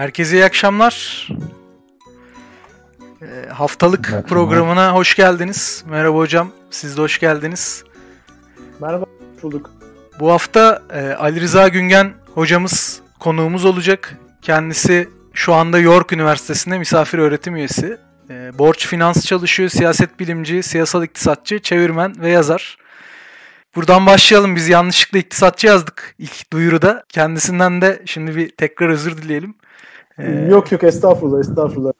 Herkese iyi akşamlar. E, haftalık akşamlar. programına hoş geldiniz. Merhaba hocam, siz de hoş geldiniz. Merhaba, bulduk. Bu hafta e, Ali Rıza Güngen hocamız konuğumuz olacak. Kendisi şu anda York Üniversitesi'nde misafir öğretim üyesi. E, borç finans çalışıyor, siyaset bilimci, siyasal iktisatçı, çevirmen ve yazar. Buradan başlayalım. Biz yanlışlıkla iktisatçı yazdık ilk duyuruda. Kendisinden de şimdi bir tekrar özür dileyelim. Ee... Yok yok estağfurullah estağfurullah.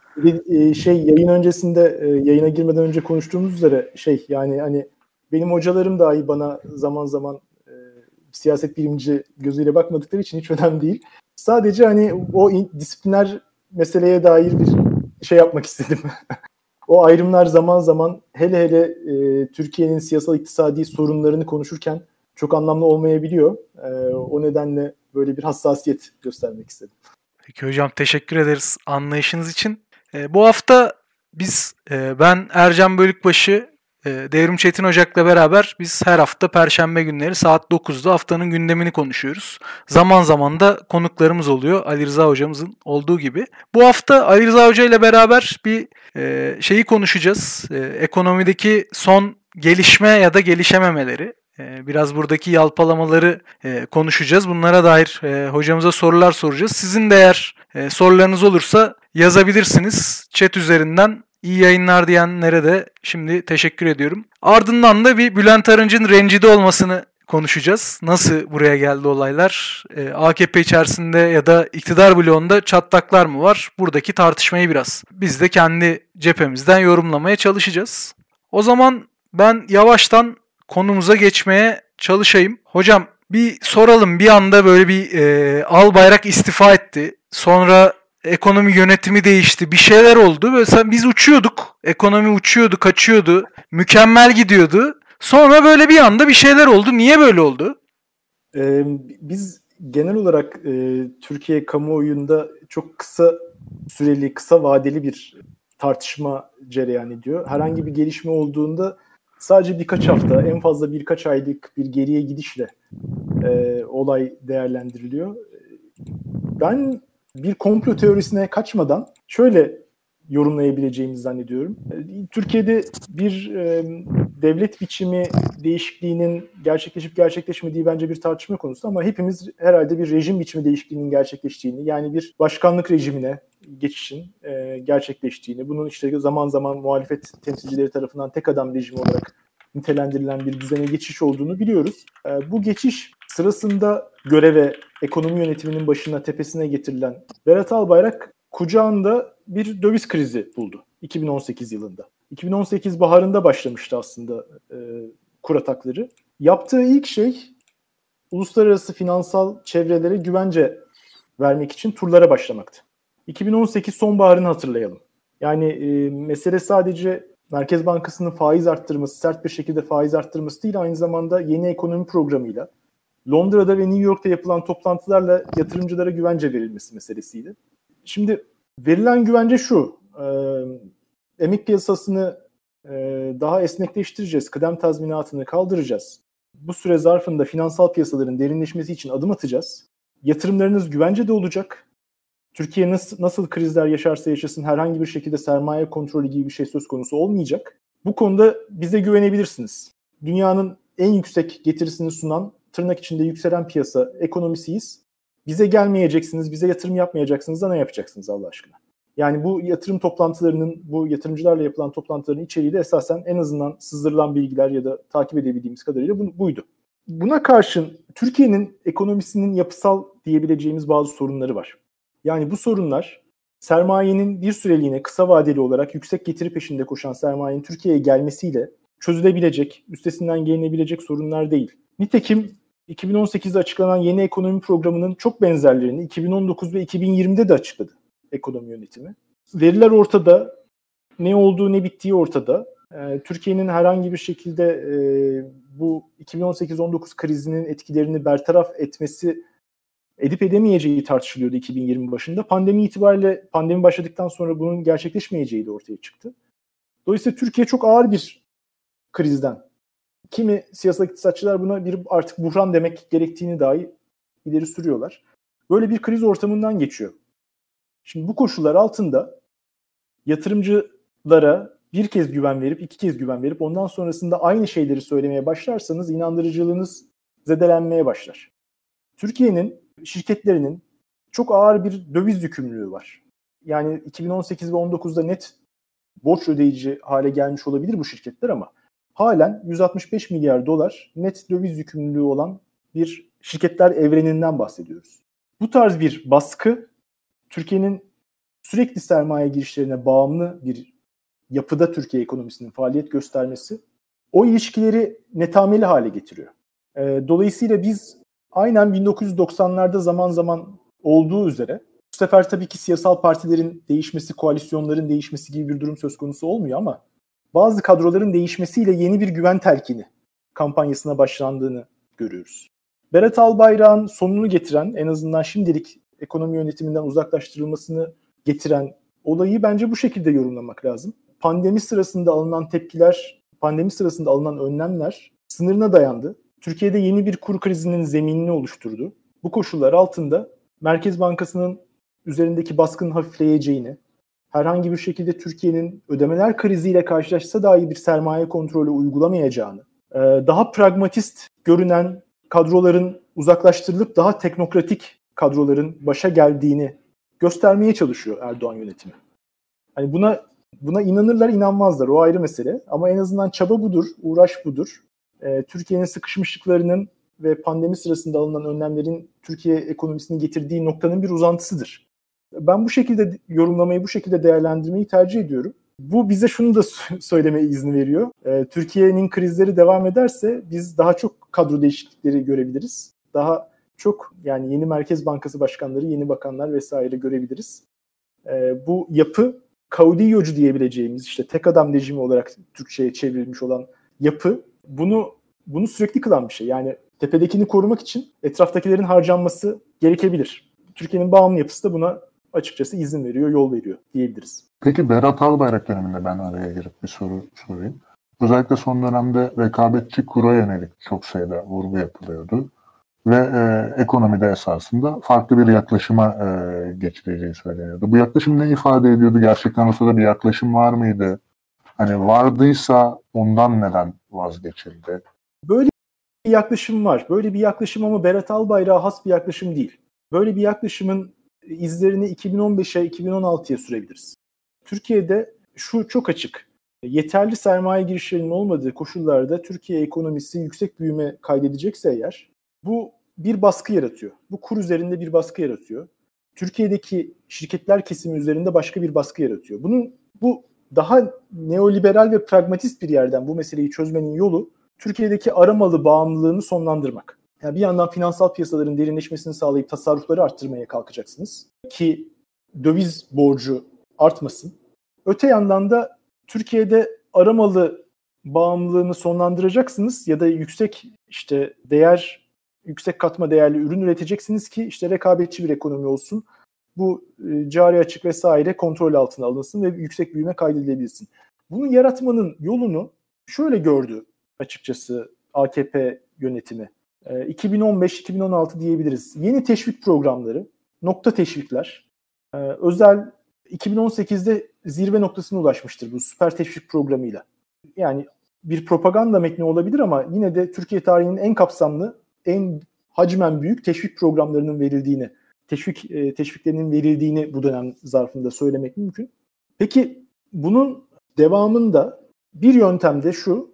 E, şey yayın öncesinde e, yayına girmeden önce konuştuğumuz üzere şey yani hani benim hocalarım dahi bana zaman zaman e, siyaset bilimci gözüyle bakmadıkları için hiç önemli değil. Sadece hani o in, disipliner meseleye dair bir şey yapmak istedim. o ayrımlar zaman zaman hele hele e, Türkiye'nin siyasal iktisadi sorunlarını konuşurken çok anlamlı olmayabiliyor. E, o nedenle böyle bir hassasiyet göstermek istedim. Peki hocam teşekkür ederiz anlayışınız için. E, bu hafta biz e, ben Ercan Bölükbaşı e, Devrim Çetin Ocak'la beraber biz her hafta Perşembe günleri saat 9'da haftanın gündemini konuşuyoruz. Zaman zaman da konuklarımız oluyor Ali Rıza hocamızın olduğu gibi. Bu hafta Ali Rıza Hoca ile beraber bir e, şeyi konuşacağız. E, ekonomideki son gelişme ya da gelişememeleri. E, biraz buradaki yalpalamaları e, konuşacağız. Bunlara dair e, hocamıza sorular soracağız. Sizin de eğer sorularınız olursa yazabilirsiniz. Chat üzerinden İyi yayınlar diyenlere de şimdi teşekkür ediyorum. Ardından da bir Bülent Arınç'ın rencide olmasını konuşacağız. Nasıl buraya geldi olaylar? Ee, AKP içerisinde ya da iktidar bloğunda çatlaklar mı var? Buradaki tartışmayı biraz biz de kendi cephemizden yorumlamaya çalışacağız. O zaman ben yavaştan konumuza geçmeye çalışayım. Hocam bir soralım bir anda böyle bir e, al bayrak istifa etti. Sonra ekonomi yönetimi değişti. Bir şeyler oldu. Böyle biz uçuyorduk. Ekonomi uçuyordu, kaçıyordu. Mükemmel gidiyordu. Sonra böyle bir anda bir şeyler oldu. Niye böyle oldu? Ee, biz genel olarak e, Türkiye kamuoyunda çok kısa süreli, kısa vadeli bir tartışma cereyan ediyor. Herhangi bir gelişme olduğunda sadece birkaç hafta, en fazla birkaç aylık bir geriye gidişle e, olay değerlendiriliyor. Ben bir komplo teorisine kaçmadan şöyle yorumlayabileceğimizi zannediyorum. Türkiye'de bir e, devlet biçimi değişikliğinin gerçekleşip gerçekleşmediği bence bir tartışma konusu ama hepimiz herhalde bir rejim biçimi değişikliğinin gerçekleştiğini yani bir başkanlık rejimine geçişin e, gerçekleştiğini, bunun işte zaman zaman muhalefet temsilcileri tarafından tek adam rejimi olarak nitelendirilen bir düzene geçiş olduğunu biliyoruz. E, bu geçiş sırasında göreve ekonomi yönetiminin başına tepesine getirilen Berat Albayrak kucağında bir döviz krizi buldu 2018 yılında. 2018 baharında başlamıştı aslında e, kur atakları. Yaptığı ilk şey uluslararası finansal çevrelere güvence vermek için turlara başlamaktı. 2018 sonbaharını hatırlayalım. Yani e, mesele sadece Merkez Bankası'nın faiz arttırması, sert bir şekilde faiz arttırması değil, aynı zamanda yeni ekonomi programıyla Londra'da ve New York'ta yapılan toplantılarla yatırımcılara güvence verilmesi meselesiydi. Şimdi verilen güvence şu, e, emek piyasasını e, daha esnekleştireceğiz, kıdem tazminatını kaldıracağız. Bu süre zarfında finansal piyasaların derinleşmesi için adım atacağız. Yatırımlarınız güvencede olacak. Türkiye nasıl, nasıl krizler yaşarsa yaşasın herhangi bir şekilde sermaye kontrolü gibi bir şey söz konusu olmayacak. Bu konuda bize güvenebilirsiniz. Dünyanın en yüksek getirisini sunan tırnak içinde yükselen piyasa ekonomisiyiz. Bize gelmeyeceksiniz, bize yatırım yapmayacaksınız da ne yapacaksınız Allah aşkına? Yani bu yatırım toplantılarının, bu yatırımcılarla yapılan toplantıların içeriği de esasen en azından sızdırılan bilgiler ya da takip edebildiğimiz kadarıyla bu, buydu. Buna karşın Türkiye'nin ekonomisinin yapısal diyebileceğimiz bazı sorunları var. Yani bu sorunlar sermayenin bir süreliğine kısa vadeli olarak yüksek getiri peşinde koşan sermayenin Türkiye'ye gelmesiyle çözülebilecek, üstesinden gelinebilecek sorunlar değil. Nitekim 2018'de açıklanan yeni ekonomi programının çok benzerlerini 2019 ve 2020'de de açıkladı ekonomi yönetimi. Veriler ortada, ne olduğu ne bittiği ortada. Ee, Türkiye'nin herhangi bir şekilde e, bu 2018-19 krizinin etkilerini bertaraf etmesi edip edemeyeceği tartışılıyordu 2020 başında. Pandemi itibariyle pandemi başladıktan sonra bunun gerçekleşmeyeceği de ortaya çıktı. Dolayısıyla Türkiye çok ağır bir krizden kimi siyasal iktisatçılar buna bir artık buhran demek gerektiğini dahi ileri sürüyorlar. Böyle bir kriz ortamından geçiyor Şimdi bu koşullar altında yatırımcılara bir kez güven verip iki kez güven verip ondan sonrasında aynı şeyleri söylemeye başlarsanız inandırıcılığınız zedelenmeye başlar. Türkiye'nin şirketlerinin çok ağır bir döviz yükümlülüğü var. Yani 2018 ve 19'da net borç ödeyici hale gelmiş olabilir bu şirketler ama halen 165 milyar dolar net döviz yükümlülüğü olan bir şirketler evreninden bahsediyoruz. Bu tarz bir baskı Türkiye'nin sürekli sermaye girişlerine bağımlı bir yapıda Türkiye ekonomisinin faaliyet göstermesi o ilişkileri netameli hale getiriyor. E, dolayısıyla biz aynen 1990'larda zaman zaman olduğu üzere bu sefer tabii ki siyasal partilerin değişmesi, koalisyonların değişmesi gibi bir durum söz konusu olmuyor ama bazı kadroların değişmesiyle yeni bir güven telkini kampanyasına başlandığını görüyoruz. Berat Albayrak'ın sonunu getiren, en azından şimdilik ekonomi yönetiminden uzaklaştırılmasını getiren olayı bence bu şekilde yorumlamak lazım. Pandemi sırasında alınan tepkiler, pandemi sırasında alınan önlemler sınırına dayandı. Türkiye'de yeni bir kur krizinin zeminini oluşturdu. Bu koşullar altında Merkez Bankası'nın üzerindeki baskının hafifleyeceğini, herhangi bir şekilde Türkiye'nin ödemeler kriziyle karşılaşsa dahi bir sermaye kontrolü uygulamayacağını, e, daha pragmatist görünen kadroların uzaklaştırılıp daha teknokratik kadroların başa geldiğini göstermeye çalışıyor Erdoğan yönetimi. Hani buna buna inanırlar inanmazlar o ayrı mesele ama en azından çaba budur, uğraş budur. Ee, Türkiye'nin sıkışmışlıklarının ve pandemi sırasında alınan önlemlerin Türkiye ekonomisini getirdiği noktanın bir uzantısıdır. Ben bu şekilde yorumlamayı, bu şekilde değerlendirmeyi tercih ediyorum. Bu bize şunu da söyleme izni veriyor. Ee, Türkiye'nin krizleri devam ederse biz daha çok kadro değişiklikleri görebiliriz. Daha çok yani yeni Merkez Bankası başkanları, yeni bakanlar vesaire görebiliriz. Ee, bu yapı kaudillocu diyebileceğimiz işte tek adam rejimi olarak Türkçe'ye çevrilmiş olan yapı bunu bunu sürekli kılan bir şey. Yani tepedekini korumak için etraftakilerin harcanması gerekebilir. Türkiye'nin bağımlı yapısı da buna açıkçası izin veriyor, yol veriyor diyebiliriz. Peki Berat Albayrak döneminde ben araya girip bir soru sorayım. Özellikle son dönemde rekabetçi kura yönelik çok sayıda vurgu yapılıyordu. Ve e, ekonomide esasında farklı bir yaklaşıma e, geçileceği söyleniyordu. Bu yaklaşım ne ifade ediyordu? Gerçekten ortada bir yaklaşım var mıydı? Hani vardıysa ondan neden vazgeçildi? Böyle bir yaklaşım var. Böyle bir yaklaşım ama Berat Albayrak'a has bir yaklaşım değil. Böyle bir yaklaşımın izlerini 2015'e, 2016'ya sürebiliriz. Türkiye'de şu çok açık. Yeterli sermaye girişlerinin olmadığı koşullarda Türkiye ekonomisi yüksek büyüme kaydedecekse eğer bu bir baskı yaratıyor. Bu kur üzerinde bir baskı yaratıyor. Türkiye'deki şirketler kesimi üzerinde başka bir baskı yaratıyor. Bunun bu daha neoliberal ve pragmatist bir yerden bu meseleyi çözmenin yolu Türkiye'deki aramalı bağımlılığını sonlandırmak. Yani bir yandan finansal piyasaların derinleşmesini sağlayıp tasarrufları arttırmaya kalkacaksınız ki döviz borcu artmasın. Öte yandan da Türkiye'de aramalı bağımlılığını sonlandıracaksınız ya da yüksek işte değer yüksek katma değerli ürün üreteceksiniz ki işte rekabetçi bir ekonomi olsun. Bu e, cari açık vesaire kontrol altına alınsın ve yüksek büyüme kaydedilebilsin. Bunu yaratmanın yolunu şöyle gördü açıkçası AKP yönetimi. 2015-2016 e, diyebiliriz. Yeni teşvik programları, nokta teşvikler. E, özel 2018'de zirve noktasına ulaşmıştır bu süper teşvik programıyla. Yani bir propaganda metni olabilir ama yine de Türkiye tarihinin en kapsamlı, en hacmen büyük teşvik programlarının verildiğini, teşvik e, teşviklerinin verildiğini bu dönem zarfında söylemek mümkün. Peki bunun devamında bir yöntem de şu,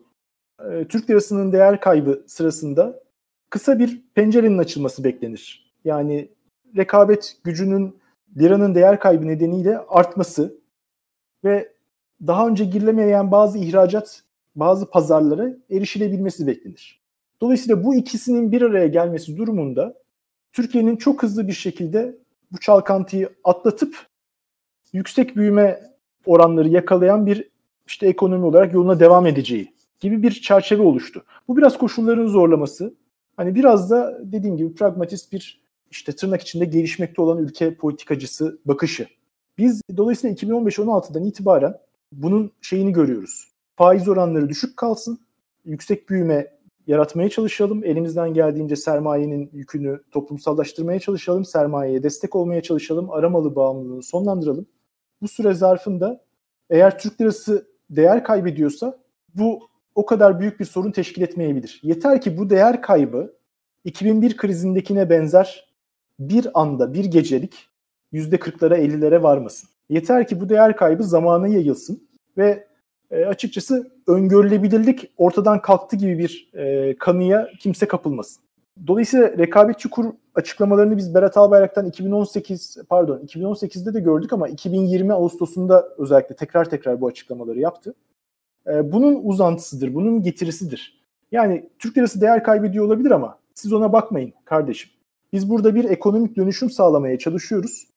Türk lirasının değer kaybı sırasında kısa bir pencerenin açılması beklenir. Yani rekabet gücünün liranın değer kaybı nedeniyle artması ve daha önce girilemeyen bazı ihracat, bazı pazarlara erişilebilmesi beklenir. Dolayısıyla bu ikisinin bir araya gelmesi durumunda Türkiye'nin çok hızlı bir şekilde bu çalkantıyı atlatıp yüksek büyüme oranları yakalayan bir işte ekonomi olarak yoluna devam edeceği gibi bir çerçeve oluştu. Bu biraz koşulların zorlaması. Hani biraz da dediğim gibi pragmatist bir işte tırnak içinde gelişmekte olan ülke politikacısı bakışı. Biz dolayısıyla 2015-16'dan itibaren bunun şeyini görüyoruz. Faiz oranları düşük kalsın, yüksek büyüme yaratmaya çalışalım. Elimizden geldiğince sermayenin yükünü toplumsallaştırmaya çalışalım. Sermayeye destek olmaya çalışalım. Aramalı bağımlılığını sonlandıralım. Bu süre zarfında eğer Türk lirası değer kaybediyorsa bu o kadar büyük bir sorun teşkil etmeyebilir. Yeter ki bu değer kaybı 2001 krizindekine benzer bir anda, bir gecelik %40'lara 50'lere varmasın. Yeter ki bu değer kaybı zamana yayılsın ve e, açıkçası öngörülebilirlik ortadan kalktı gibi bir e, kanıya kimse kapılmasın. Dolayısıyla rekabetçi kur açıklamalarını biz Berat Albayrak'tan 2018 pardon 2018'de de gördük ama 2020 Ağustos'unda özellikle tekrar tekrar bu açıklamaları yaptı. E, bunun uzantısıdır, bunun getirisidir. Yani Türk lirası değer kaybediyor olabilir ama siz ona bakmayın kardeşim. Biz burada bir ekonomik dönüşüm sağlamaya çalışıyoruz.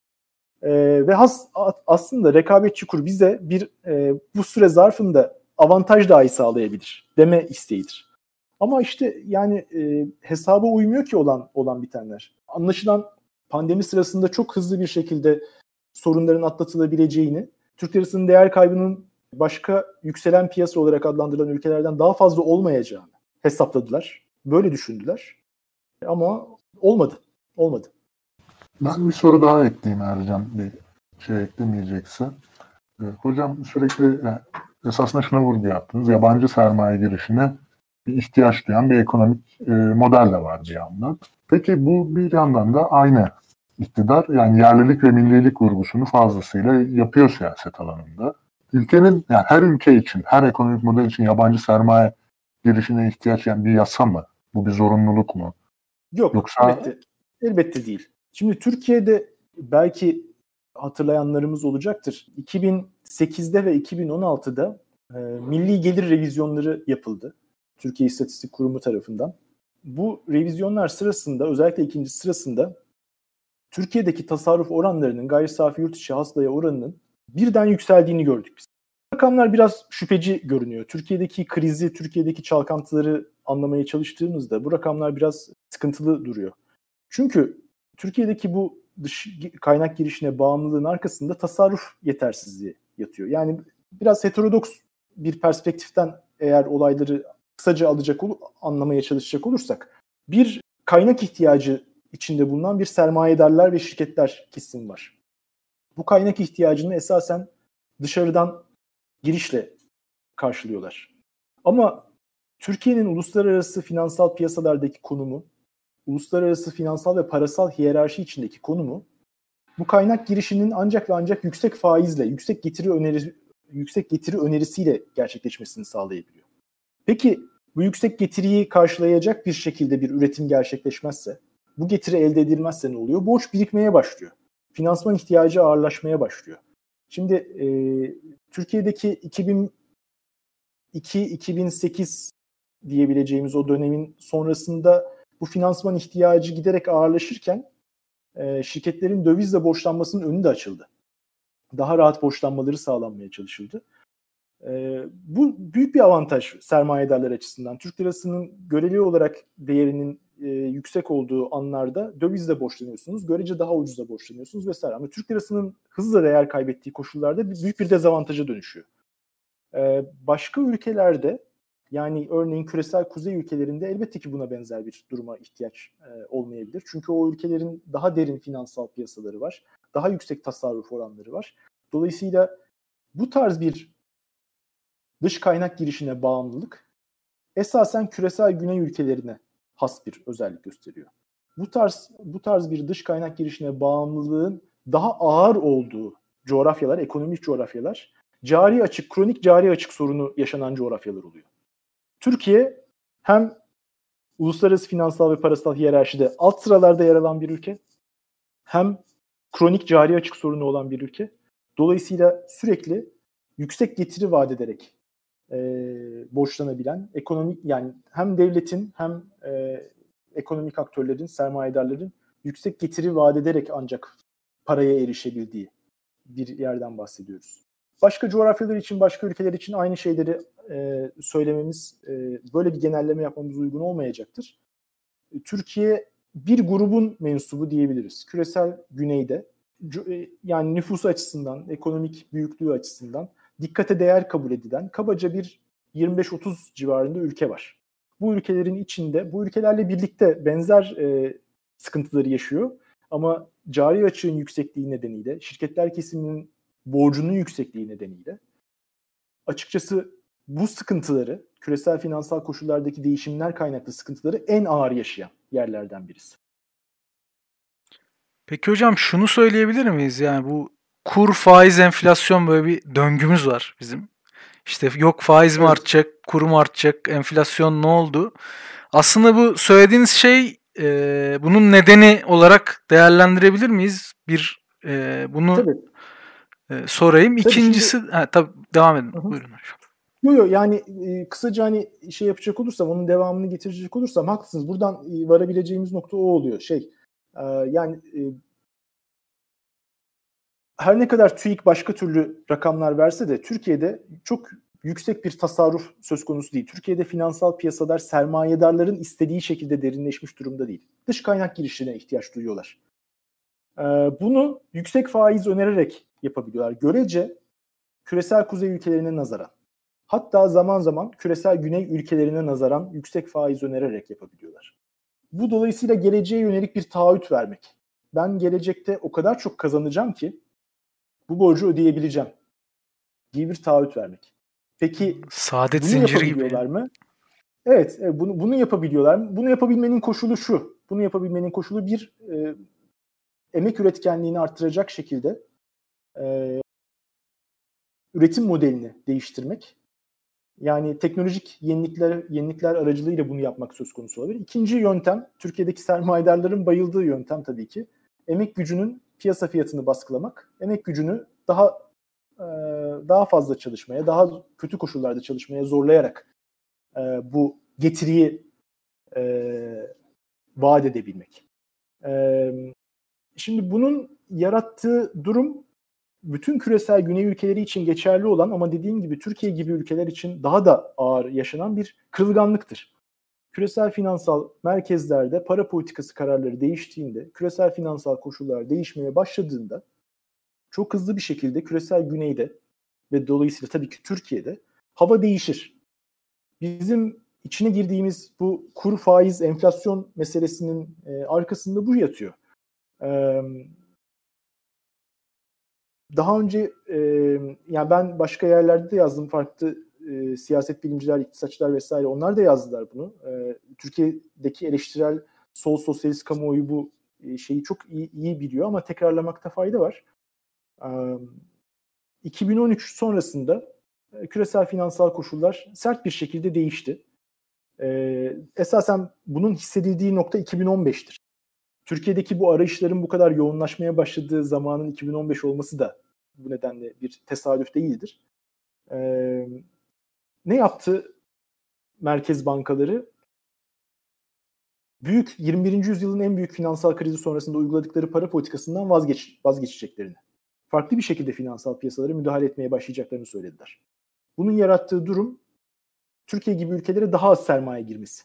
E, ve has, aslında rekabetçi kur bize bir e, bu süre zarfında avantaj dahi sağlayabilir deme isteğidir. Ama işte yani e, hesaba uymuyor ki olan olan bitenler. Anlaşılan pandemi sırasında çok hızlı bir şekilde sorunların atlatılabileceğini, Türk lirasının değer kaybının başka yükselen piyasa olarak adlandırılan ülkelerden daha fazla olmayacağını hesapladılar. Böyle düşündüler. Ama olmadı. Olmadı. Ben bir soru daha ekleyeyim Ercan bir şey eklemeyecekse. Ee, hocam sürekli esasında şuna vurgu yaptınız. Yabancı sermaye girişine bir ihtiyaç duyan bir ekonomik e, model de var bir yandan. Peki bu bir yandan da aynı iktidar yani yerlilik ve millilik vurgusunu fazlasıyla yapıyor siyaset alanında. Ülkenin yani her ülke için, her ekonomik model için yabancı sermaye girişine ihtiyaç yani bir yasa mı? Bu bir zorunluluk mu? Yok, Yoksa... elbette, elbette değil. Şimdi Türkiye'de belki hatırlayanlarımız olacaktır. 2008'de ve 2016'da e, milli gelir revizyonları yapıldı. Türkiye İstatistik Kurumu tarafından. Bu revizyonlar sırasında özellikle ikinci sırasında Türkiye'deki tasarruf oranlarının gayri safi yurt içi hasılaya oranının birden yükseldiğini gördük biz. Rakamlar biraz şüpheci görünüyor. Türkiye'deki krizi, Türkiye'deki çalkantıları anlamaya çalıştığımızda bu rakamlar biraz sıkıntılı duruyor. Çünkü Türkiye'deki bu dış kaynak girişine bağımlılığın arkasında tasarruf yetersizliği yatıyor. Yani biraz heterodoks bir perspektiften eğer olayları kısaca alacak ol, anlamaya çalışacak olursak bir kaynak ihtiyacı içinde bulunan bir sermayedarlar ve şirketler kesim var. Bu kaynak ihtiyacını esasen dışarıdan girişle karşılıyorlar. Ama Türkiye'nin uluslararası finansal piyasalardaki konumu, uluslararası finansal ve parasal hiyerarşi içindeki konumu bu kaynak girişinin ancak ve ancak yüksek faizle, yüksek getiri öneri yüksek getiri önerisiyle gerçekleşmesini sağlayabiliyor. Peki bu yüksek getiriyi karşılayacak bir şekilde bir üretim gerçekleşmezse, bu getiri elde edilmezse ne oluyor? Borç birikmeye başlıyor. Finansman ihtiyacı ağırlaşmaya başlıyor. Şimdi e, Türkiye'deki 2002-2008 diyebileceğimiz o dönemin sonrasında bu finansman ihtiyacı giderek ağırlaşırken e, şirketlerin dövizle borçlanmasının önü de açıldı. Daha rahat borçlanmaları sağlanmaya çalışıldı. E, bu büyük bir avantaj sermayedarlar açısından. Türk lirasının göreli olarak değerinin e, yüksek olduğu anlarda dövizle borçlanıyorsunuz. Görece daha ucuza borçlanıyorsunuz vesaire. Ama Türk lirasının hızla değer kaybettiği koşullarda büyük bir dezavantaja dönüşüyor. E, başka ülkelerde yani örneğin küresel kuzey ülkelerinde elbette ki buna benzer bir duruma ihtiyaç e, olmayabilir. Çünkü o ülkelerin daha derin finansal piyasaları var. Daha yüksek tasarruf oranları var. Dolayısıyla bu tarz bir dış kaynak girişine bağımlılık esasen küresel güney ülkelerine has bir özellik gösteriyor. Bu tarz bu tarz bir dış kaynak girişine bağımlılığın daha ağır olduğu coğrafyalar, ekonomik coğrafyalar, cari açık, kronik cari açık sorunu yaşanan coğrafyalar oluyor. Türkiye hem uluslararası finansal ve parasal hiyerarşide alt sıralarda yer alan bir ülke hem kronik cari açık sorunu olan bir ülke. Dolayısıyla sürekli yüksek getiri vaat ederek e, borçlanabilen ekonomik yani hem devletin hem e, ekonomik aktörlerin, sermayedarların yüksek getiri vaat ederek ancak paraya erişebildiği bir yerden bahsediyoruz. Başka coğrafyalar için, başka ülkeler için aynı şeyleri e, söylememiz, e, böyle bir genelleme yapmamız uygun olmayacaktır. Türkiye bir grubun mensubu diyebiliriz. Küresel güneyde e, yani nüfus açısından, ekonomik büyüklüğü açısından dikkate değer kabul edilen kabaca bir 25-30 civarında ülke var. bu ülkelerin içinde bu ülkelerle birlikte benzer e, sıkıntıları yaşıyor. Ama cari açığın yüksekliği nedeniyle, şirketler kesiminin borcunun yüksekliği nedeniyle açıkçası bu sıkıntıları, küresel finansal koşullardaki değişimler kaynaklı sıkıntıları en ağır yaşayan yerlerden birisi. Peki hocam şunu söyleyebilir miyiz? Yani bu kur, faiz, enflasyon böyle bir döngümüz var bizim. İşte yok faiz mi evet. artacak, kur mu artacak, enflasyon ne oldu? Aslında bu söylediğiniz şey e, bunun nedeni olarak değerlendirebilir miyiz? Bir e, bunu tabii. E, sorayım. Tabii İkincisi, şimdi... ha, tabii devam edin. Hı-hı. Buyurun hocam. Yok yok yani e, kısaca hani şey yapacak olursam onun devamını getirecek olursam haklısınız. Buradan e, varabileceğimiz nokta o oluyor. Şey e, yani e, her ne kadar TÜİK başka türlü rakamlar verse de Türkiye'de çok yüksek bir tasarruf söz konusu değil. Türkiye'de finansal piyasalar sermayedarların istediği şekilde derinleşmiş durumda değil. Dış kaynak girişine ihtiyaç duyuyorlar. Ee, bunu yüksek faiz önererek yapabiliyorlar. Görece küresel kuzey ülkelerine nazaran. Hatta zaman zaman küresel güney ülkelerine nazaran yüksek faiz önererek yapabiliyorlar. Bu dolayısıyla geleceğe yönelik bir taahhüt vermek. Ben gelecekte o kadar çok kazanacağım ki bu borcu ödeyebileceğim diye bir taahhüt vermek. Peki saadet bunu zinciri yapabiliyorlar gibi. mı? Evet, evet bunu, bunu yapabiliyorlar mı? Bunu yapabilmenin koşulu şu. Bunu yapabilmenin koşulu bir e, emek üretkenliğini arttıracak şekilde e, üretim modelini değiştirmek. Yani teknolojik yenilikler yenilikler aracılığıyla bunu yapmak söz konusu olabilir. İkinci yöntem, Türkiye'deki sermayedarların bayıldığı yöntem tabii ki. Emek gücünün piyasa fiyatını baskılamak, emek gücünü daha e, daha fazla çalışmaya, daha kötü koşullarda çalışmaya zorlayarak e, bu getiriyi e, vaat edebilmek. Şimdi bunun yarattığı durum bütün küresel güney ülkeleri için geçerli olan ama dediğim gibi Türkiye gibi ülkeler için daha da ağır yaşanan bir kırılganlıktır. Küresel finansal merkezlerde para politikası kararları değiştiğinde, küresel finansal koşullar değişmeye başladığında çok hızlı bir şekilde küresel güneyde ve dolayısıyla tabii ki Türkiye'de hava değişir. Bizim içine girdiğimiz bu kur faiz enflasyon meselesinin e, arkasında bu yatıyor. E, daha önce e, yani ben başka yerlerde de yazdım farklı e, siyaset bilimciler, iktisatçılar vesaire onlar da yazdılar bunu. E, Türkiye'deki eleştirel sol sosyalist kamuoyu bu e, şeyi çok iyi, iyi biliyor ama tekrarlamakta fayda var. 2013 sonrasında küresel finansal koşullar sert bir şekilde değişti. Esasen bunun hissedildiği nokta 2015'tir. Türkiye'deki bu arayışların bu kadar yoğunlaşmaya başladığı zamanın 2015 olması da bu nedenle bir tesadüf değildir. Ne yaptı merkez bankaları? Büyük 21. yüzyılın en büyük finansal krizi sonrasında uyguladıkları para politikasından vazgeç, vazgeçeceklerini farklı bir şekilde finansal piyasalara müdahale etmeye başlayacaklarını söylediler. Bunun yarattığı durum Türkiye gibi ülkelere daha az sermaye girmesi.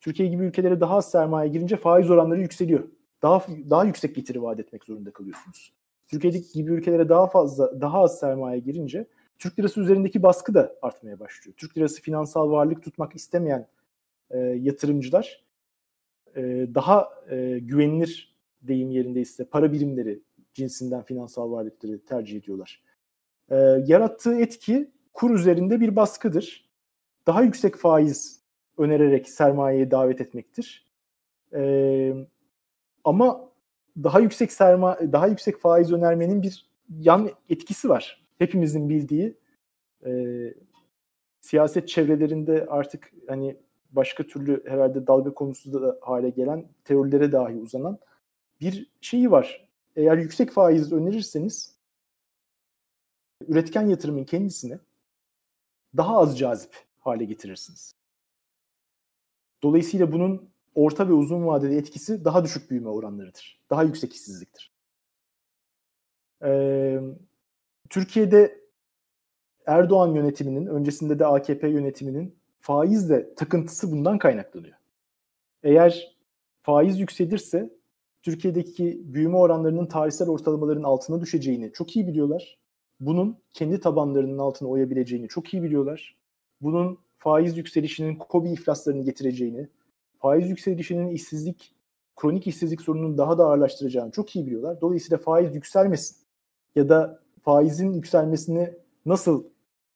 Türkiye gibi ülkelere daha az sermaye girince faiz oranları yükseliyor. Daha daha yüksek getiri vaat etmek zorunda kalıyorsunuz. Türkiye gibi ülkelere daha fazla daha az sermaye girince Türk lirası üzerindeki baskı da artmaya başlıyor. Türk lirası finansal varlık tutmak istemeyen e, yatırımcılar e, daha e, güvenilir deyim yerindeyse para birimleri cinsinden finansal varlıkları tercih ediyorlar. E, yarattığı etki kur üzerinde bir baskıdır. Daha yüksek faiz önererek sermayeye davet etmektir. E, ama daha yüksek sermaye, daha yüksek faiz önermenin bir yan etkisi var. Hepimizin bildiği e, siyaset çevrelerinde artık hani başka türlü herhalde dalga konusu da hale gelen teorilere dahi uzanan bir şeyi var eğer yüksek faiz önerirseniz üretken yatırımın kendisini daha az cazip hale getirirsiniz. Dolayısıyla bunun orta ve uzun vadeli etkisi daha düşük büyüme oranlarıdır. Daha yüksek işsizliktir. Ee, Türkiye'de Erdoğan yönetiminin, öncesinde de AKP yönetiminin faizle takıntısı bundan kaynaklanıyor. Eğer faiz yükselirse Türkiye'deki büyüme oranlarının tarihsel ortalamaların altına düşeceğini çok iyi biliyorlar. Bunun kendi tabanlarının altına oyabileceğini çok iyi biliyorlar. Bunun faiz yükselişinin kobi iflaslarını getireceğini, faiz yükselişinin işsizlik, kronik işsizlik sorununu daha da ağırlaştıracağını çok iyi biliyorlar. Dolayısıyla faiz yükselmesin ya da faizin yükselmesini nasıl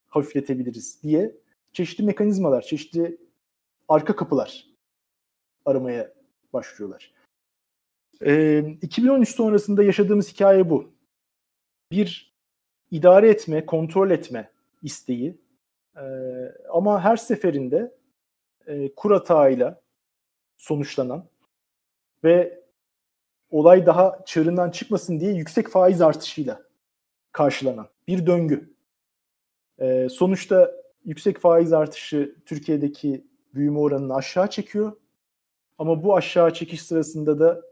hafifletebiliriz diye çeşitli mekanizmalar, çeşitli arka kapılar aramaya başlıyorlar. Ee, 2013 sonrasında yaşadığımız hikaye bu. Bir idare etme, kontrol etme isteği. Ee, ama her seferinde e, kur hatağıyla sonuçlanan ve olay daha çığırından çıkmasın diye yüksek faiz artışıyla karşılanan bir döngü. Ee, sonuçta yüksek faiz artışı Türkiye'deki büyüme oranını aşağı çekiyor. Ama bu aşağı çekiş sırasında da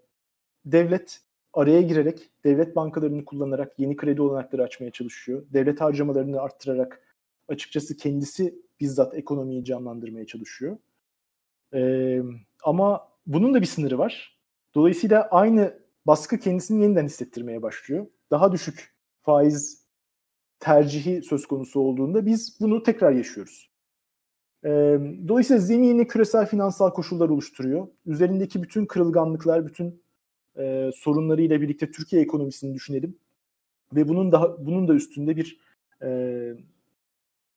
devlet araya girerek, devlet bankalarını kullanarak yeni kredi olanakları açmaya çalışıyor. Devlet harcamalarını arttırarak açıkçası kendisi bizzat ekonomiyi canlandırmaya çalışıyor. Ee, ama bunun da bir sınırı var. Dolayısıyla aynı baskı kendisini yeniden hissettirmeye başlıyor. Daha düşük faiz tercihi söz konusu olduğunda biz bunu tekrar yaşıyoruz. Dolayısıyla zemini küresel finansal koşullar oluşturuyor. Üzerindeki bütün kırılganlıklar, bütün e, sorunlarıyla birlikte Türkiye ekonomisini düşünelim ve bunun daha bunun da üstünde bir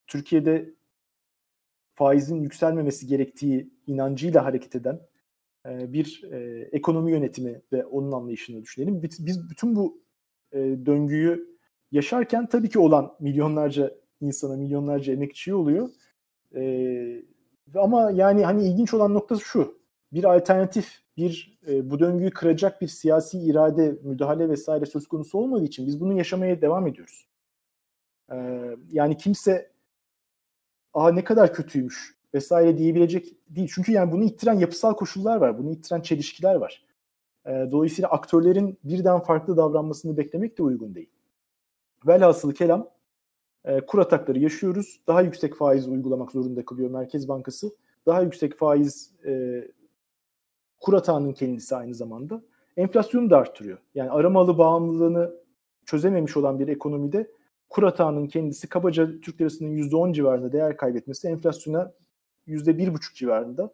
Türkiye'de faizin yükselmemesi gerektiği inancıyla hareket eden bir ekonomi yönetimi ve onun anlayışını düşünelim. Biz, bütün bu döngüyü yaşarken tabii ki olan milyonlarca insana, milyonlarca emekçiye oluyor. Ee, ama yani hani ilginç olan noktası şu. Bir alternatif, bir e, bu döngüyü kıracak bir siyasi irade, müdahale vesaire söz konusu olmadığı için biz bunu yaşamaya devam ediyoruz. Ee, yani kimse aa ne kadar kötüymüş vesaire diyebilecek değil. Çünkü yani bunu ittiren yapısal koşullar var. Bunu ittiren çelişkiler var. Ee, dolayısıyla aktörlerin birden farklı davranmasını beklemek de uygun değil. Velhasılı kelam e, kur atakları yaşıyoruz. Daha yüksek faiz uygulamak zorunda kalıyor Merkez Bankası. Daha yüksek faiz e, kur atağının kendisi aynı zamanda. Enflasyonu da arttırıyor. Yani aramalı bağımlılığını çözememiş olan bir ekonomide kur atağının kendisi kabaca Türk lirasının %10 civarında değer kaybetmesi enflasyona %1,5 civarında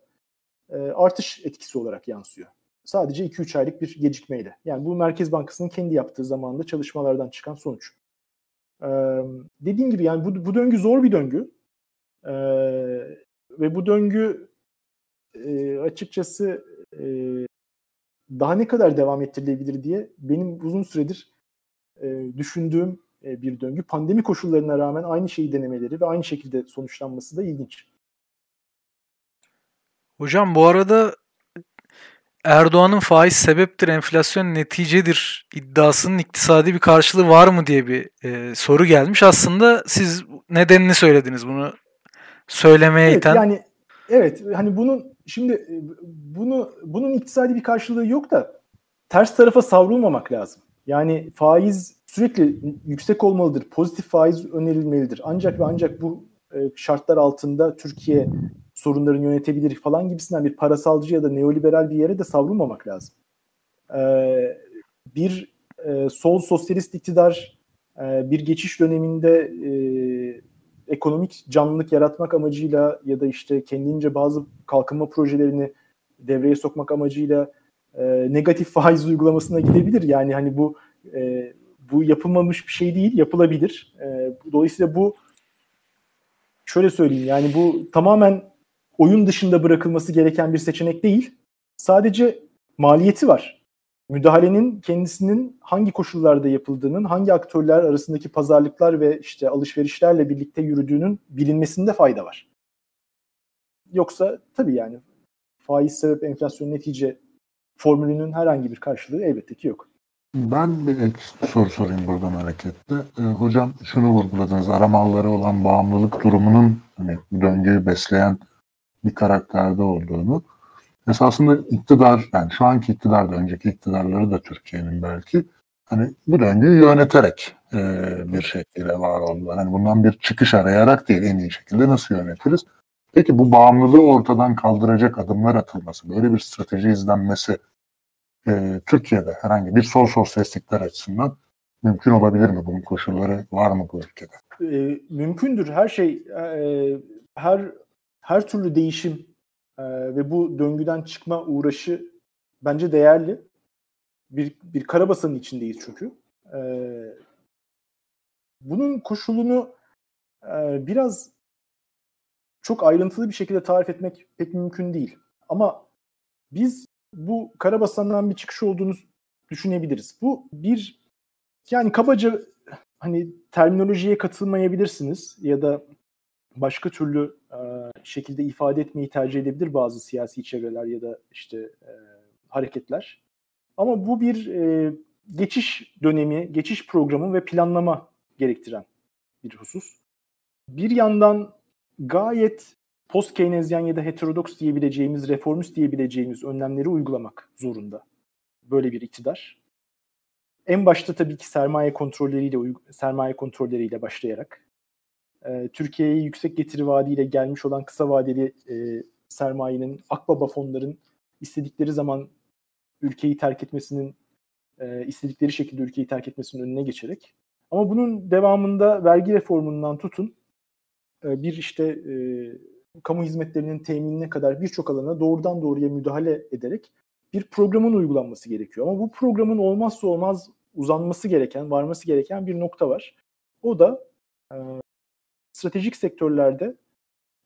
e, artış etkisi olarak yansıyor. Sadece 2-3 aylık bir gecikmeyle. Yani bu Merkez Bankası'nın kendi yaptığı zamanda çalışmalardan çıkan sonuç. Ee, dediğim gibi yani bu, bu döngü zor bir döngü. Ee, ve bu döngü e, açıkçası e, daha ne kadar devam ettirilebilir diye benim uzun süredir e, düşündüğüm e, bir döngü. Pandemi koşullarına rağmen aynı şeyi denemeleri ve aynı şekilde sonuçlanması da ilginç. Hocam bu arada Erdoğan'ın faiz sebeptir, enflasyon neticedir iddiasının iktisadi bir karşılığı var mı diye bir e, soru gelmiş. Aslında siz nedenini söylediniz bunu söylemeye evet, iten. Yani evet hani bunun şimdi e, bunu bunun iktisadi bir karşılığı yok da ters tarafa savrulmamak lazım. Yani faiz sürekli yüksek olmalıdır. Pozitif faiz önerilmelidir. Ancak ve ancak bu e, şartlar altında Türkiye sorunlarını yönetebilir falan gibisinden bir parasalcı ya da neoliberal bir yere de savrulmamak lazım. Ee, bir e, sol sosyalist iktidar e, bir geçiş döneminde e, ekonomik canlılık yaratmak amacıyla ya da işte kendince bazı kalkınma projelerini devreye sokmak amacıyla e, negatif faiz uygulamasına gidebilir. Yani hani bu e, bu yapılmamış bir şey değil, yapılabilir. E, dolayısıyla bu şöyle söyleyeyim yani bu tamamen oyun dışında bırakılması gereken bir seçenek değil. Sadece maliyeti var. Müdahalenin kendisinin hangi koşullarda yapıldığının, hangi aktörler arasındaki pazarlıklar ve işte alışverişlerle birlikte yürüdüğünün bilinmesinde fayda var. Yoksa tabii yani faiz sebep enflasyon netice formülünün herhangi bir karşılığı elbette ki yok. Ben bir ek soru sorayım buradan hareketle. Ee, hocam şunu vurguladınız. Aramalları olan bağımlılık durumunun hani, döngüyü besleyen bir karakterde olduğunu. Esasında iktidar, yani şu anki iktidar da önceki iktidarları da Türkiye'nin belki hani bu döngüyü yöneterek e, bir şekilde var oldular. Hani bundan bir çıkış arayarak değil en iyi şekilde nasıl yönetiriz? Peki bu bağımlılığı ortadan kaldıracak adımlar atılması, böyle bir strateji izlenmesi e, Türkiye'de herhangi bir sol sosyalistlikler açısından mümkün olabilir mi? Bunun koşulları var mı bu ülkede? E, mümkündür. Her şey, e, her her türlü değişim e, ve bu döngüden çıkma uğraşı bence değerli. Bir, bir karabasanın içindeyiz çünkü. E, bunun koşulunu e, biraz çok ayrıntılı bir şekilde tarif etmek pek mümkün değil. Ama biz bu karabasandan bir çıkış olduğunu düşünebiliriz. Bu bir yani kabaca hani terminolojiye katılmayabilirsiniz ya da başka türlü e, şekilde ifade etmeyi tercih edebilir bazı siyasi çevreler ya da işte e, hareketler. Ama bu bir e, geçiş dönemi, geçiş programı ve planlama gerektiren bir husus. Bir yandan gayet post Keynesyen ya da heterodoks diyebileceğimiz, reformist diyebileceğimiz önlemleri uygulamak zorunda. Böyle bir iktidar. En başta tabii ki sermaye kontrolleriyle sermaye kontrolleriyle başlayarak e, Türkiye'ye yüksek getiri vaadiyle gelmiş olan kısa vadeli e, sermayenin akbaba fonların istedikleri zaman ülkeyi terk etmesinin e, istedikleri şekilde ülkeyi terk etmesinin önüne geçerek ama bunun devamında vergi reformundan tutun e, bir işte e, kamu hizmetlerinin teminine kadar birçok alana doğrudan doğruya müdahale ederek bir programın uygulanması gerekiyor. Ama bu programın olmazsa olmaz uzanması gereken, varması gereken bir nokta var. O da e, stratejik sektörlerde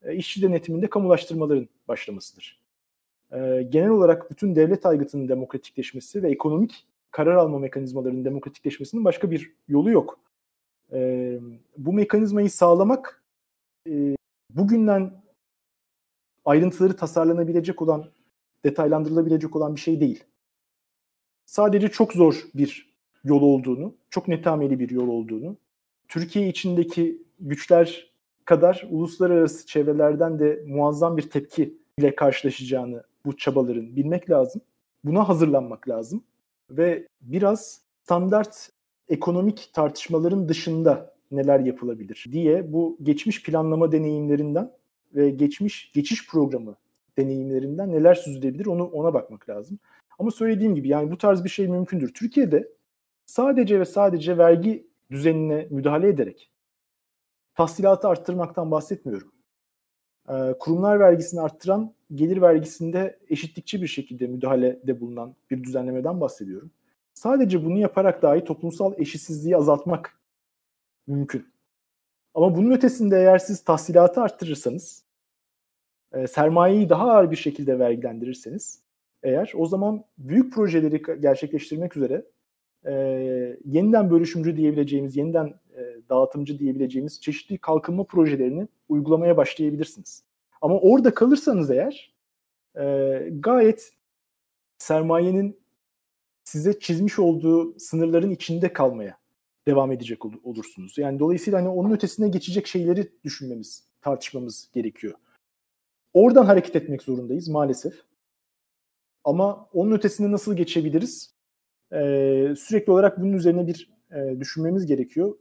e, işçi denetiminde kamulaştırmaların başlamasıdır. E, genel olarak bütün devlet aygıtının demokratikleşmesi ve ekonomik karar alma mekanizmalarının demokratikleşmesinin başka bir yolu yok. E, bu mekanizmayı sağlamak bugünden ayrıntıları tasarlanabilecek olan, detaylandırılabilecek olan bir şey değil. Sadece çok zor bir yol olduğunu, çok netameli bir yol olduğunu, Türkiye içindeki güçler kadar uluslararası çevrelerden de muazzam bir tepki ile karşılaşacağını bu çabaların bilmek lazım. Buna hazırlanmak lazım ve biraz standart ekonomik tartışmaların dışında neler yapılabilir diye bu geçmiş planlama deneyimlerinden ve geçmiş geçiş programı deneyimlerinden neler süzülebilir onu ona bakmak lazım. Ama söylediğim gibi yani bu tarz bir şey mümkündür. Türkiye'de sadece ve sadece vergi düzenine müdahale ederek tahsilatı arttırmaktan bahsetmiyorum. Ee, kurumlar vergisini arttıran gelir vergisinde eşitlikçi bir şekilde müdahalede bulunan bir düzenlemeden bahsediyorum. Sadece bunu yaparak dahi toplumsal eşitsizliği azaltmak mümkün. Ama bunun ötesinde eğer siz tahsilatı arttırırsanız, e, sermayeyi daha ağır bir şekilde vergilendirirseniz, eğer o zaman büyük projeleri gerçekleştirmek üzere e, yeniden bölüşümcü diyebileceğimiz, yeniden e, dağıtımcı diyebileceğimiz çeşitli kalkınma projelerini uygulamaya başlayabilirsiniz. Ama orada kalırsanız eğer e, gayet sermayenin size çizmiş olduğu sınırların içinde kalmaya devam edecek ol- olursunuz. Yani dolayısıyla hani onun ötesine geçecek şeyleri düşünmemiz, tartışmamız gerekiyor. Oradan hareket etmek zorundayız maalesef. Ama onun ötesine nasıl geçebiliriz? Ee, sürekli olarak bunun üzerine bir e, düşünmemiz gerekiyor.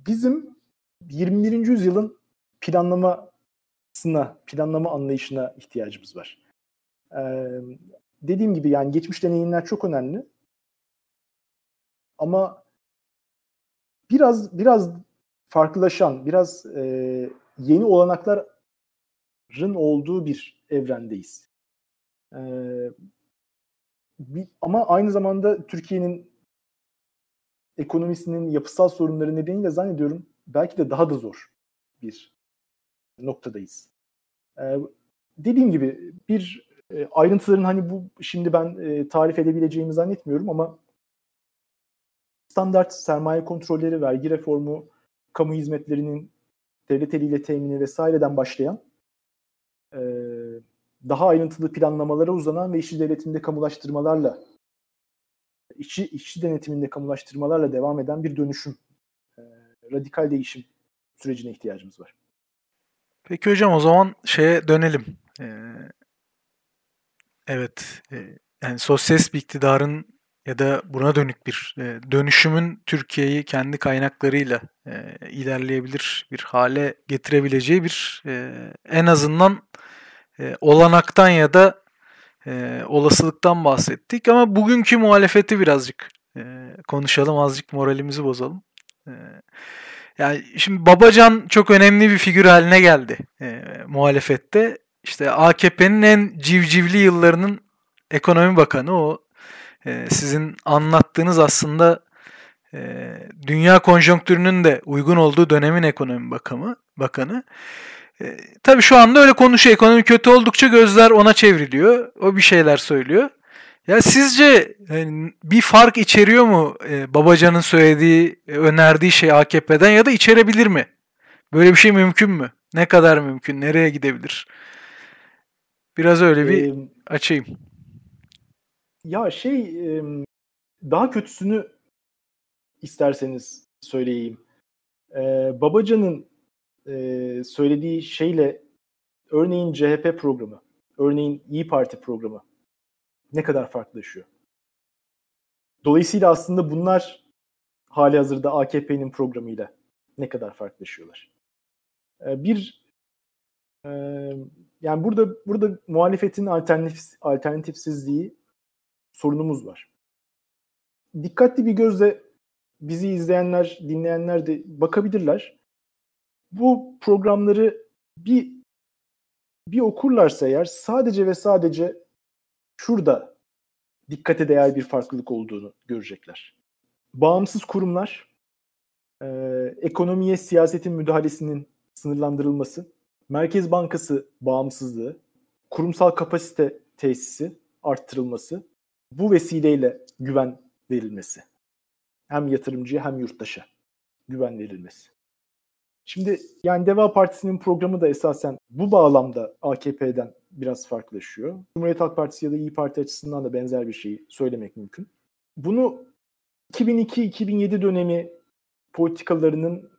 Bizim 21. yüzyılın planlamasına, planlama anlayışına ihtiyacımız var. Ee, dediğim gibi yani geçmiş deneyimler çok önemli. Ama biraz biraz farklılaşan, biraz e, yeni olanakların olduğu bir evrendeyiz. E, bir, ama aynı zamanda Türkiye'nin ekonomisinin yapısal sorunları nedeniyle zannediyorum belki de daha da zor bir noktadayız. E, dediğim gibi bir e, ayrıntıların hani bu şimdi ben e, tarif edebileceğimi zannetmiyorum ama standart sermaye kontrolleri, vergi reformu, kamu hizmetlerinin devlet eliyle temini vesaireden başlayan e, daha ayrıntılı planlamalara uzanan ve işçi devletinde kamulaştırmalarla işçi, işçi denetiminde kamulaştırmalarla devam eden bir dönüşüm, e, radikal değişim sürecine ihtiyacımız var. Peki hocam o zaman şeye dönelim. Ee, evet, e, yani sosyalist bir iktidarın ya da buna dönük bir e, dönüşümün Türkiye'yi kendi kaynaklarıyla e, ilerleyebilir bir hale getirebileceği bir e, en azından e, olanaktan ya da e, olasılıktan bahsettik ama bugünkü muhalefeti birazcık e, konuşalım azıcık moralimizi bozalım. E, Yani şimdi Babacan çok önemli bir figür haline geldi e, muhalefette. İşte AKP'nin en civcivli yıllarının ekonomi bakanı o. E, sizin anlattığınız aslında e, dünya konjonktürünün de uygun olduğu dönemin ekonomi bakanı. bakanı. E, tabii şu anda öyle konuşuyor. Ekonomi kötü oldukça gözler ona çevriliyor. O bir şeyler söylüyor. Ya sizce yani bir fark içeriyor mu e, Babacan'ın söylediği, e, önerdiği şey AKP'den ya da içerebilir mi? Böyle bir şey mümkün mü? Ne kadar mümkün? Nereye gidebilir? Biraz öyle bir ee, açayım. Ya şey daha kötüsünü isterseniz söyleyeyim. Ee, Babacan'ın e, söylediği şeyle örneğin CHP programı, örneğin İyi Parti programı ne kadar farklılaşıyor? Dolayısıyla aslında bunlar hali hazırda AKP'nin programıyla ne kadar farklılaşıyorlar? Ee, bir e, yani burada burada muhalefetin alternatif alternatifsizliği sorunumuz var. Dikkatli bir gözle bizi izleyenler, dinleyenler de bakabilirler. Bu programları bir bir okurlarsa eğer sadece ve sadece şurada dikkate değer bir farklılık olduğunu görecekler. Bağımsız kurumlar, e, ekonomiye siyasetin müdahalesinin sınırlandırılması, Merkez Bankası bağımsızlığı, kurumsal kapasite tesisi arttırılması, bu vesileyle güven verilmesi. Hem yatırımcıya hem yurttaşa güven verilmesi. Şimdi yani Deva Partisi'nin programı da esasen bu bağlamda AKP'den biraz farklılaşıyor. Cumhuriyet Halk Partisi ya da İyi Parti açısından da benzer bir şeyi söylemek mümkün. Bunu 2002-2007 dönemi politikalarının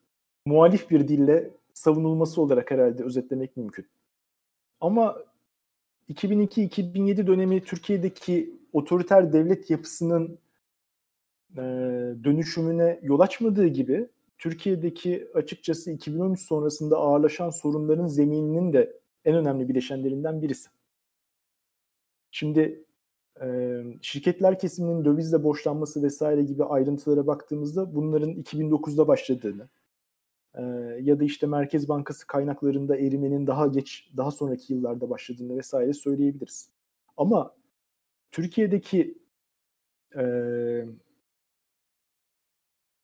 muhalif bir dille savunulması olarak herhalde özetlemek mümkün. Ama 2002-2007 dönemi Türkiye'deki otoriter devlet yapısının dönüşümüne yol açmadığı gibi Türkiye'deki açıkçası 2013 sonrasında ağırlaşan sorunların zemininin de en önemli bileşenlerinden birisi. Şimdi e, şirketler kesiminin dövizle borçlanması vesaire gibi ayrıntılara baktığımızda bunların 2009'da başladığını e, ya da işte Merkez Bankası kaynaklarında erimenin daha geç, daha sonraki yıllarda başladığını vesaire söyleyebiliriz. Ama Türkiye'deki e,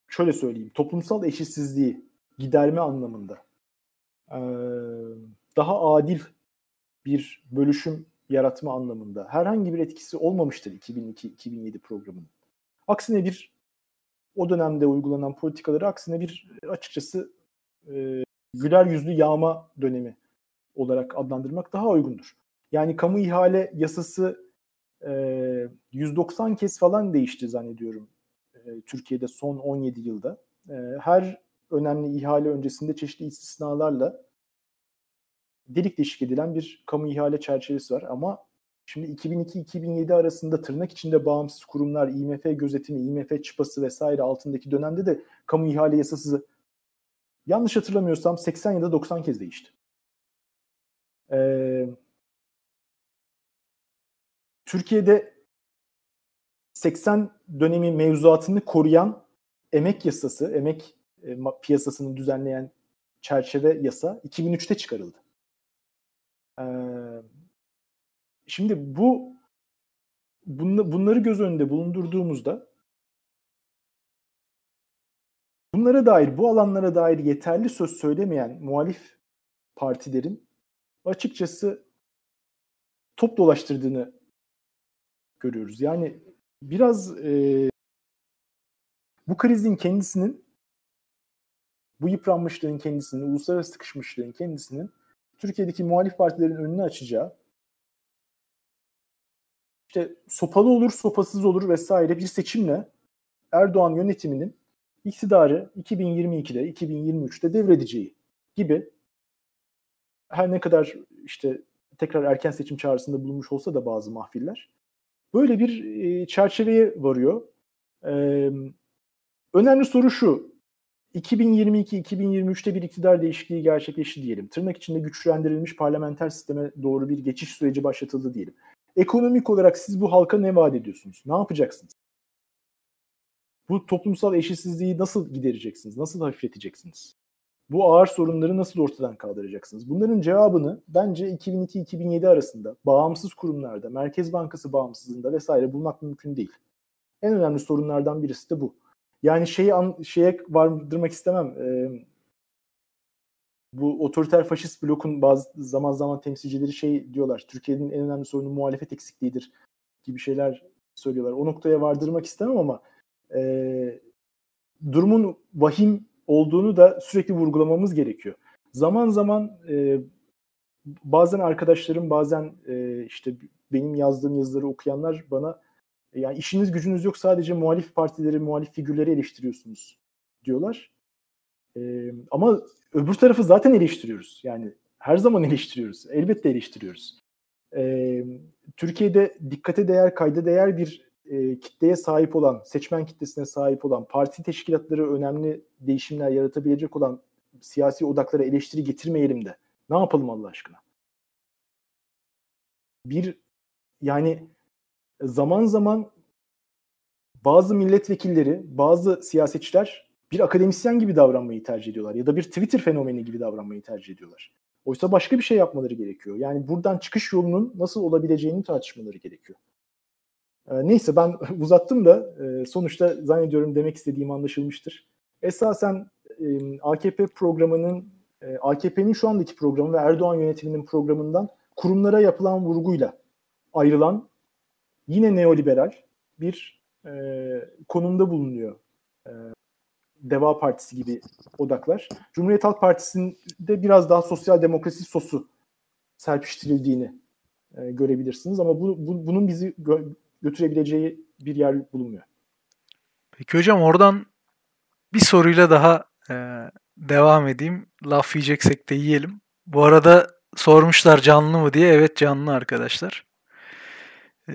şöyle söyleyeyim toplumsal eşitsizliği giderme anlamında daha adil bir bölüşüm yaratma anlamında herhangi bir etkisi olmamıştır 2002-2007 programının. Aksine bir o dönemde uygulanan politikaları aksine bir açıkçası e, güler yüzlü yağma dönemi olarak adlandırmak daha uygundur. Yani kamu ihale yasası e, 190 kez falan değişti zannediyorum e, Türkiye'de son 17 yılda. E, her önemli ihale öncesinde çeşitli istisnalarla delik deşik edilen bir kamu ihale çerçevesi var ama şimdi 2002-2007 arasında tırnak içinde bağımsız kurumlar, IMF gözetimi, IMF çıpası vesaire altındaki dönemde de kamu ihale yasası yanlış hatırlamıyorsam 80 ya da 90 kez değişti. Ee, Türkiye'de 80 dönemi mevzuatını koruyan emek yasası, emek e, piyasasını düzenleyen çerçeve yasa 2003'te çıkarıldı. Ee, şimdi bu bunları göz önünde bulundurduğumuzda bunlara dair, bu alanlara dair yeterli söz söylemeyen muhalif partilerin açıkçası top dolaştırdığını görüyoruz. Yani biraz e, bu krizin kendisinin bu yıpranmışlığın kendisinin, uluslararası sıkışmışlığın kendisinin Türkiye'deki muhalif partilerin önünü açacağı işte sopalı olur, sopasız olur vesaire bir seçimle Erdoğan yönetiminin iktidarı 2022'de, 2023'te devredeceği gibi her ne kadar işte tekrar erken seçim çağrısında bulunmuş olsa da bazı mahfiller böyle bir e, çerçeveye varıyor. E, önemli soru şu. 2022-2023'te bir iktidar değişikliği gerçekleşti diyelim. Tırnak içinde güçlendirilmiş parlamenter sisteme doğru bir geçiş süreci başlatıldı diyelim. Ekonomik olarak siz bu halka ne vaat ediyorsunuz? Ne yapacaksınız? Bu toplumsal eşitsizliği nasıl gidereceksiniz? Nasıl hafifleteceksiniz? Bu ağır sorunları nasıl ortadan kaldıracaksınız? Bunların cevabını bence 2002-2007 arasında bağımsız kurumlarda, Merkez Bankası bağımsızlığında vesaire bulmak mümkün değil. En önemli sorunlardan birisi de bu. Yani şeyi an, şeye vardırmak istemem. E, bu otoriter faşist blokun bazı zaman zaman temsilcileri şey diyorlar. Türkiye'nin en önemli sorunu muhalefet eksikliğidir gibi şeyler söylüyorlar. O noktaya vardırmak istemem ama e, durumun vahim olduğunu da sürekli vurgulamamız gerekiyor. Zaman zaman e, bazen arkadaşlarım bazen e, işte benim yazdığım yazıları okuyanlar bana yani işiniz gücünüz yok sadece muhalif partileri, muhalif figürleri eleştiriyorsunuz diyorlar. E, ama öbür tarafı zaten eleştiriyoruz. Yani her zaman eleştiriyoruz. Elbette eleştiriyoruz. E, Türkiye'de dikkate değer, kayda değer bir e, kitleye sahip olan, seçmen kitlesine sahip olan, parti teşkilatları önemli değişimler yaratabilecek olan siyasi odaklara eleştiri getirmeyelim de. Ne yapalım Allah aşkına? Bir yani zaman zaman bazı milletvekilleri, bazı siyasetçiler bir akademisyen gibi davranmayı tercih ediyorlar ya da bir Twitter fenomeni gibi davranmayı tercih ediyorlar. Oysa başka bir şey yapmaları gerekiyor. Yani buradan çıkış yolunun nasıl olabileceğini tartışmaları gerekiyor. Ee, neyse ben uzattım da e, sonuçta zannediyorum demek istediğim anlaşılmıştır. Esasen e, AKP programının, e, AKP'nin şu andaki programı ve Erdoğan yönetiminin programından kurumlara yapılan vurguyla ayrılan yine neoliberal bir konumda bulunuyor Deva Partisi gibi odaklar. Cumhuriyet Halk Partisi'nde biraz daha sosyal demokrasi sosu serpiştirildiğini görebilirsiniz. Ama bu, bu bunun bizi götürebileceği bir yer bulunmuyor. Peki hocam oradan bir soruyla daha e, devam edeyim. Laf yiyeceksek de yiyelim. Bu arada sormuşlar canlı mı diye. Evet canlı arkadaşlar. E,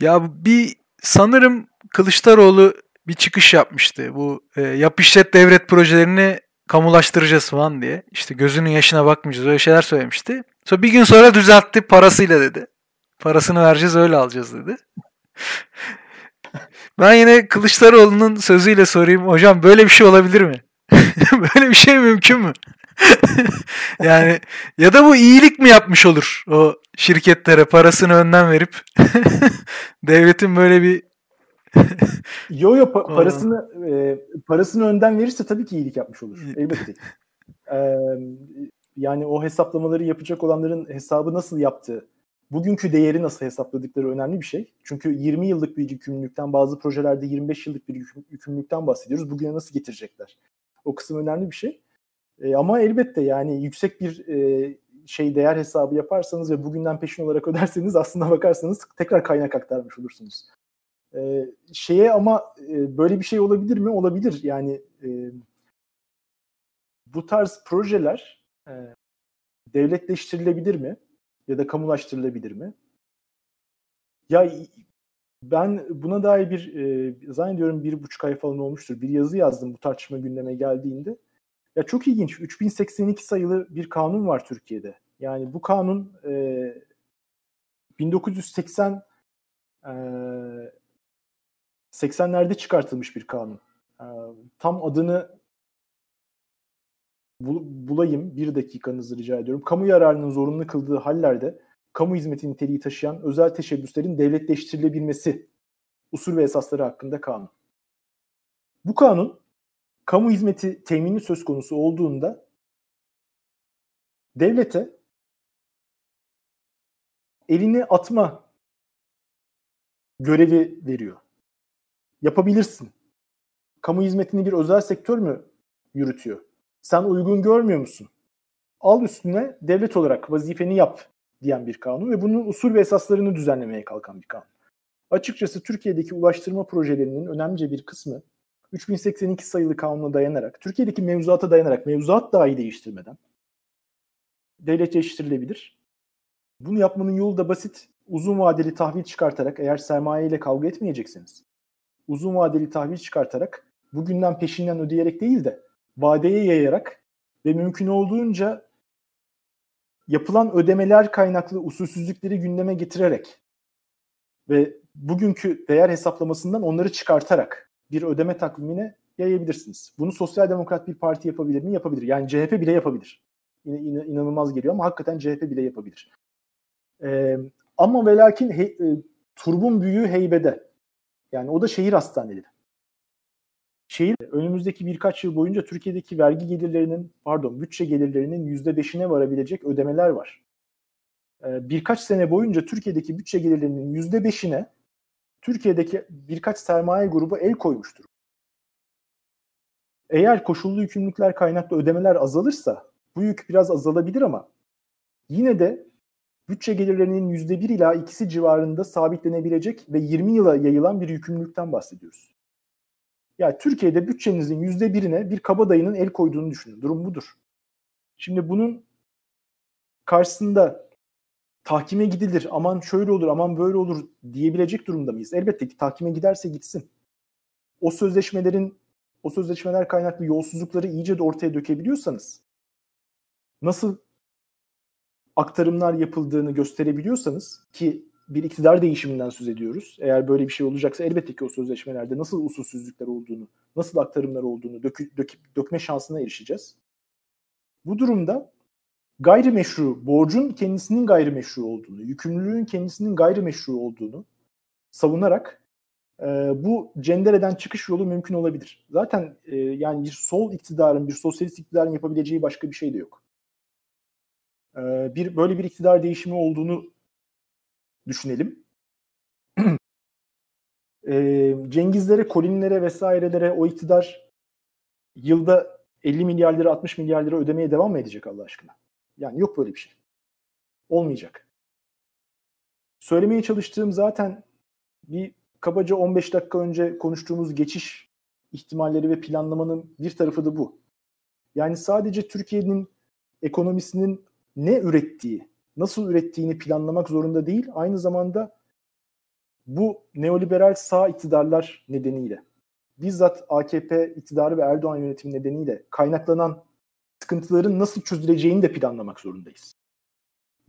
ya bir sanırım Kılıçdaroğlu bir çıkış yapmıştı. Bu e, yap işlet devlet projelerini kamulaştıracağız falan diye. İşte gözünün yaşına bakmayacağız öyle şeyler söylemişti. Sonra bir gün sonra düzeltti parasıyla dedi. Parasını vereceğiz öyle alacağız dedi. ben yine Kılıçdaroğlu'nun sözüyle sorayım. Hocam böyle bir şey olabilir mi? böyle bir şey mümkün mü? yani ya da bu iyilik mi yapmış olur o şirketlere parasını önden verip devletin böyle bir yo yo pa- parasını e, parasını önden verirse tabii ki iyilik yapmış olur elbette. ee, yani o hesaplamaları yapacak olanların hesabı nasıl yaptığı bugünkü değeri nasıl hesapladıkları önemli bir şey. Çünkü 20 yıllık bir yükümlülükten bazı projelerde 25 yıllık bir yükümlülükten bahsediyoruz. Bugüne nasıl getirecekler? O kısım önemli bir şey. E, ama elbette yani yüksek bir e, şey değer hesabı yaparsanız ve bugünden peşin olarak öderseniz aslında bakarsanız tekrar kaynak aktarmış olursunuz. E, şeye ama e, böyle bir şey olabilir mi? Olabilir. Yani e, bu tarz projeler e, devletleştirilebilir mi? Ya da kamulaştırılabilir mi? Ya ben buna dair bir e, zannediyorum bir buçuk ay falan olmuştur. Bir yazı yazdım bu tartışma gündeme geldiğinde. Ya çok ilginç. 3082 sayılı bir kanun var Türkiye'de. Yani bu kanun e, 1980 e, 80'lerde çıkartılmış bir kanun. E, tam adını bulayım. Bir dakikanızı rica ediyorum. Kamu yararının zorunlu kıldığı hallerde kamu hizmeti niteliği taşıyan özel teşebbüslerin devletleştirilebilmesi usul ve esasları hakkında kanun. Bu kanun kamu hizmeti temini söz konusu olduğunda devlete elini atma görevi veriyor. Yapabilirsin. Kamu hizmetini bir özel sektör mü yürütüyor? Sen uygun görmüyor musun? Al üstüne devlet olarak vazifeni yap diyen bir kanun ve bunun usul ve esaslarını düzenlemeye kalkan bir kanun. Açıkçası Türkiye'deki ulaştırma projelerinin önemli bir kısmı 3082 sayılı kanuna dayanarak, Türkiye'deki mevzuata dayanarak, mevzuat dahi değiştirmeden devletleştirilebilir. Bunu yapmanın yolu da basit. Uzun vadeli tahvil çıkartarak eğer sermaye ile kavga etmeyecekseniz, uzun vadeli tahvil çıkartarak bugünden peşinden ödeyerek değil de vadeye yayarak ve mümkün olduğunca yapılan ödemeler kaynaklı usulsüzlükleri gündeme getirerek ve bugünkü değer hesaplamasından onları çıkartarak bir ödeme takvimine yayabilirsiniz. Bunu sosyal demokrat bir parti yapabilir mi? Yapabilir. Yani CHP bile yapabilir. Yine in, inanılmaz geliyor ama hakikaten CHP bile yapabilir. Ee, ama ve lakin he, e, turbun büyüğü heybede. Yani o da şehir hastaneleri. Şehir önümüzdeki birkaç yıl boyunca Türkiye'deki vergi gelirlerinin pardon bütçe gelirlerinin yüzde beşine varabilecek ödemeler var. Ee, birkaç sene boyunca Türkiye'deki bütçe gelirlerinin yüzde beşine Türkiye'deki birkaç sermaye grubu el koymuştur. Eğer koşullu yükümlülükler kaynaklı ödemeler azalırsa bu yük biraz azalabilir ama yine de bütçe gelirlerinin %1 ila ikisi civarında sabitlenebilecek ve 20 yıla yayılan bir yükümlülükten bahsediyoruz. Yani Türkiye'de bütçenizin %1'ine bir kabadayının el koyduğunu düşünün. Durum budur. Şimdi bunun karşısında tahkime gidilir, aman şöyle olur, aman böyle olur diyebilecek durumda mıyız? Elbette ki tahkime giderse gitsin. O sözleşmelerin, o sözleşmeler kaynaklı yolsuzlukları iyice de ortaya dökebiliyorsanız, nasıl aktarımlar yapıldığını gösterebiliyorsanız ki bir iktidar değişiminden söz ediyoruz. Eğer böyle bir şey olacaksa elbette ki o sözleşmelerde nasıl usulsüzlükler olduğunu, nasıl aktarımlar olduğunu dökü, döküp, dökme şansına erişeceğiz. Bu durumda gayrimeşru, borcun kendisinin gayrimeşru olduğunu, yükümlülüğün kendisinin gayrimeşru olduğunu savunarak e, bu cendereden çıkış yolu mümkün olabilir. Zaten e, yani bir sol iktidarın, bir sosyalist iktidarın yapabileceği başka bir şey de yok. E, bir böyle bir iktidar değişimi olduğunu düşünelim. e, Cengizlere, Kolinlere vesairelere o iktidar yılda 50 milyar lira 60 milyar lira ödemeye devam mı edecek Allah aşkına? Yani yok böyle bir şey. Olmayacak. Söylemeye çalıştığım zaten bir kabaca 15 dakika önce konuştuğumuz geçiş ihtimalleri ve planlamanın bir tarafı da bu. Yani sadece Türkiye'nin ekonomisinin ne ürettiği, nasıl ürettiğini planlamak zorunda değil, aynı zamanda bu neoliberal sağ iktidarlar nedeniyle, bizzat AKP iktidarı ve Erdoğan yönetimi nedeniyle kaynaklanan sıkıntıların nasıl çözüleceğini de planlamak zorundayız.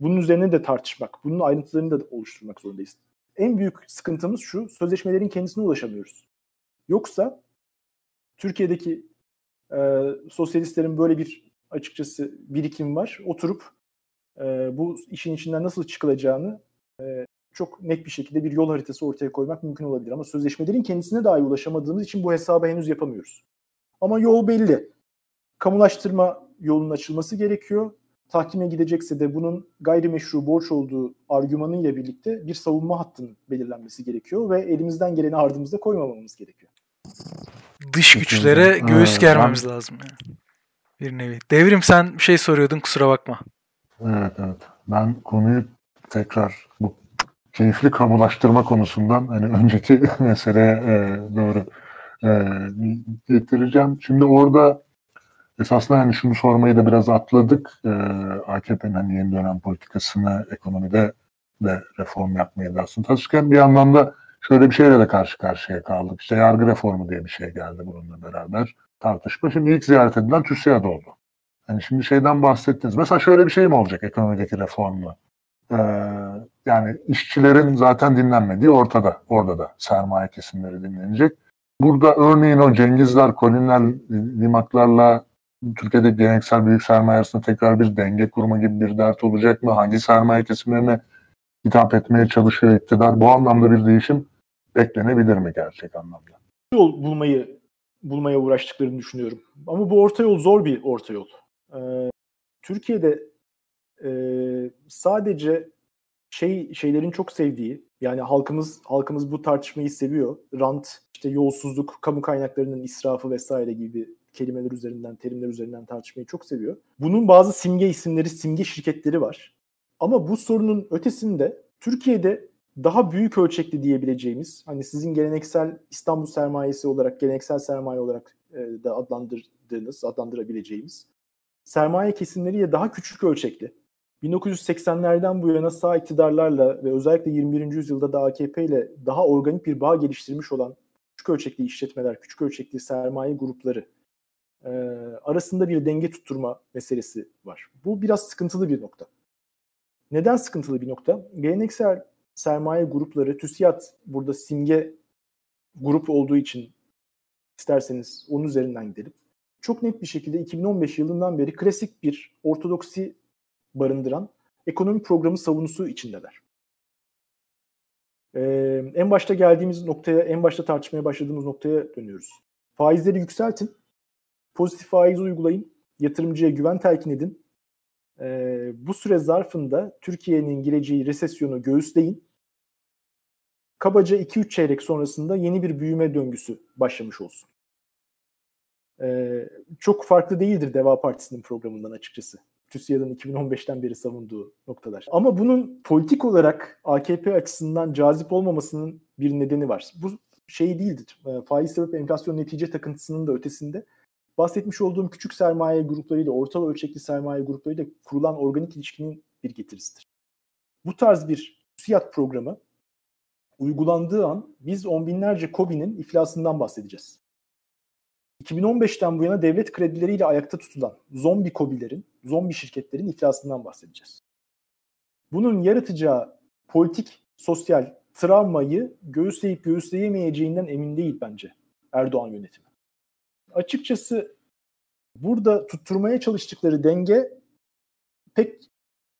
Bunun üzerine de tartışmak, bunun ayrıntılarını da oluşturmak zorundayız. En büyük sıkıntımız şu, sözleşmelerin kendisine ulaşamıyoruz. Yoksa Türkiye'deki e, sosyalistlerin böyle bir açıkçası birikim var. Oturup e, bu işin içinden nasıl çıkılacağını e, çok net bir şekilde bir yol haritası ortaya koymak mümkün olabilir. Ama sözleşmelerin kendisine dahi ulaşamadığımız için bu hesabı henüz yapamıyoruz. Ama yol belli. Kamulaştırma yolunun açılması gerekiyor. Tahkime gidecekse de bunun gayrimeşru borç olduğu argümanıyla birlikte bir savunma hattının belirlenmesi gerekiyor ve elimizden geleni ardımızda koymamamız gerekiyor. Dış güçlere göğüs germemiz lazım yani. Bir nevi. Devrim sen bir şey soruyordun kusura bakma. Evet evet. Ben konuyu tekrar bu keyifli kamulaştırma konusundan hani önceki meseleye e, doğru e, getireceğim. Şimdi orada esasında hani şunu sormayı da biraz atladık. E, AKP'nin hani yeni dönem politikasını ekonomide de reform yapmayı da aslında taşırken bir yandan da şöyle bir şeyle de karşı karşıya kaldık. İşte yargı reformu diye bir şey geldi bununla beraber tartışma. Şimdi ilk ziyaret edilen TÜSİAD oldu. Yani şimdi şeyden bahsettiniz. Mesela şöyle bir şey mi olacak ekonomideki reformla? Ee, yani işçilerin zaten dinlenmediği ortada. Orada da sermaye kesimleri dinlenecek. Burada örneğin o Cengizler, Kolinler, Limaklarla Türkiye'de geleneksel büyük sermaye arasında tekrar bir denge kurma gibi bir dert olacak mı? Hangi sermaye kesimlerine hitap etmeye çalışıyor iktidar? Bu anlamda bir değişim beklenebilir mi gerçek anlamda? Yol bulmayı bulmaya uğraştıklarını düşünüyorum. Ama bu orta yol zor bir orta yol. Ee, Türkiye'de e, sadece şey şeylerin çok sevdiği yani halkımız halkımız bu tartışmayı seviyor. Rant, işte yolsuzluk, kamu kaynaklarının israfı vesaire gibi kelimeler üzerinden, terimler üzerinden tartışmayı çok seviyor. Bunun bazı simge isimleri, simge şirketleri var. Ama bu sorunun ötesinde Türkiye'de daha büyük ölçekli diyebileceğimiz, hani sizin geleneksel İstanbul sermayesi olarak, geleneksel sermaye olarak e, da adlandırdığınız, adlandırabileceğimiz sermaye kesimleriyle daha küçük ölçekli. 1980'lerden bu yana sağ iktidarlarla ve özellikle 21. yüzyılda da AKP ile daha organik bir bağ geliştirmiş olan küçük ölçekli işletmeler, küçük ölçekli sermaye grupları e, arasında bir denge tutturma meselesi var. Bu biraz sıkıntılı bir nokta. Neden sıkıntılı bir nokta? Geleneksel sermaye grupları, TÜSİAD burada simge grup olduğu için İsterseniz onun üzerinden gidelim. Çok net bir şekilde 2015 yılından beri klasik bir ortodoksi barındıran ekonomi programı savunusu içindeler. Ee, en başta geldiğimiz noktaya, en başta tartışmaya başladığımız noktaya dönüyoruz. Faizleri yükseltin, pozitif faiz uygulayın, yatırımcıya güven telkin edin. Ee, bu süre zarfında Türkiye'nin gireceği resesyonu göğüsleyin. Kabaca 2-3 çeyrek sonrasında yeni bir büyüme döngüsü başlamış olsun. Ee, çok farklı değildir Deva Partisi'nin programından açıkçası. TÜSİAD'ın 2015'ten beri savunduğu noktalar. Ama bunun politik olarak AKP açısından cazip olmamasının bir nedeni var. Bu şey değildir. E, faiz sebep enflasyon netice takıntısının da ötesinde bahsetmiş olduğum küçük sermaye gruplarıyla, orta ölçekli sermaye gruplarıyla kurulan organik ilişkinin bir getirisidir. Bu tarz bir TÜSİAD programı uygulandığı an biz on binlerce KOBİ'nin iflasından bahsedeceğiz. 2015'ten bu yana devlet kredileriyle ayakta tutulan zombi kobilerin, zombi şirketlerin iflasından bahsedeceğiz. Bunun yaratacağı politik, sosyal travmayı göğüsleyip göğüsleyemeyeceğinden emin değil bence Erdoğan yönetimi. Açıkçası burada tutturmaya çalıştıkları denge pek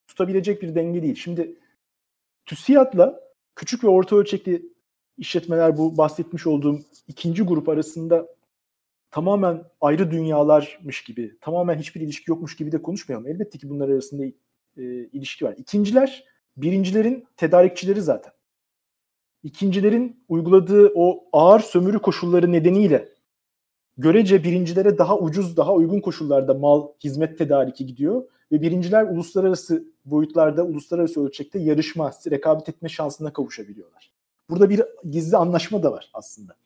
tutabilecek bir denge değil. Şimdi TÜSİAD'la küçük ve orta ölçekli işletmeler bu bahsetmiş olduğum ikinci grup arasında tamamen ayrı dünyalarmış gibi, tamamen hiçbir ilişki yokmuş gibi de konuşmayalım. Elbette ki bunlar arasında e, ilişki var. İkinciler, birincilerin tedarikçileri zaten. İkincilerin uyguladığı o ağır sömürü koşulları nedeniyle görece birincilere daha ucuz, daha uygun koşullarda mal, hizmet tedariki gidiyor ve birinciler uluslararası boyutlarda, uluslararası ölçekte yarışma, rekabet etme şansına kavuşabiliyorlar. Burada bir gizli anlaşma da var aslında.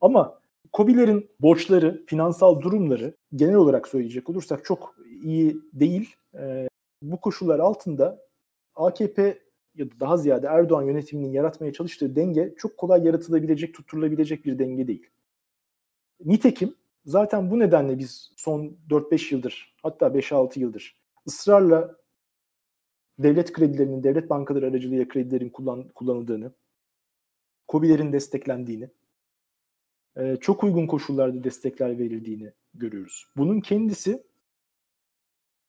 Ama COBİ'lerin borçları, finansal durumları genel olarak söyleyecek olursak çok iyi değil. E, bu koşullar altında AKP ya da daha ziyade Erdoğan yönetiminin yaratmaya çalıştığı denge çok kolay yaratılabilecek, tutturulabilecek bir denge değil. Nitekim zaten bu nedenle biz son 4-5 yıldır hatta 5-6 yıldır ısrarla devlet kredilerinin, devlet bankaları aracılığıyla kredilerin kullan, kullanıldığını, COBİ'lerin desteklendiğini, e, çok uygun koşullarda destekler verildiğini görüyoruz. Bunun kendisi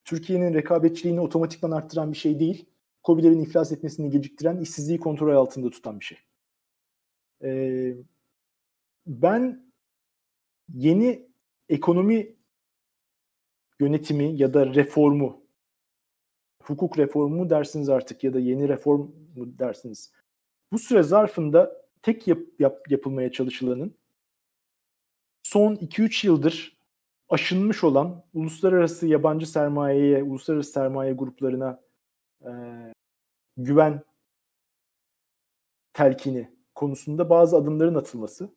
Türkiye'nin rekabetçiliğini otomatikman arttıran bir şey değil. COBİ'lerin iflas etmesini geciktiren, işsizliği kontrol altında tutan bir şey. Ee, ben yeni ekonomi yönetimi ya da reformu, hukuk reformu dersiniz artık ya da yeni reform mu dersiniz. Bu süre zarfında tek yap, yap, yapılmaya çalışılanın son 2-3 yıldır aşınmış olan uluslararası yabancı sermayeye, uluslararası sermaye gruplarına e, güven telkini konusunda bazı adımların atılması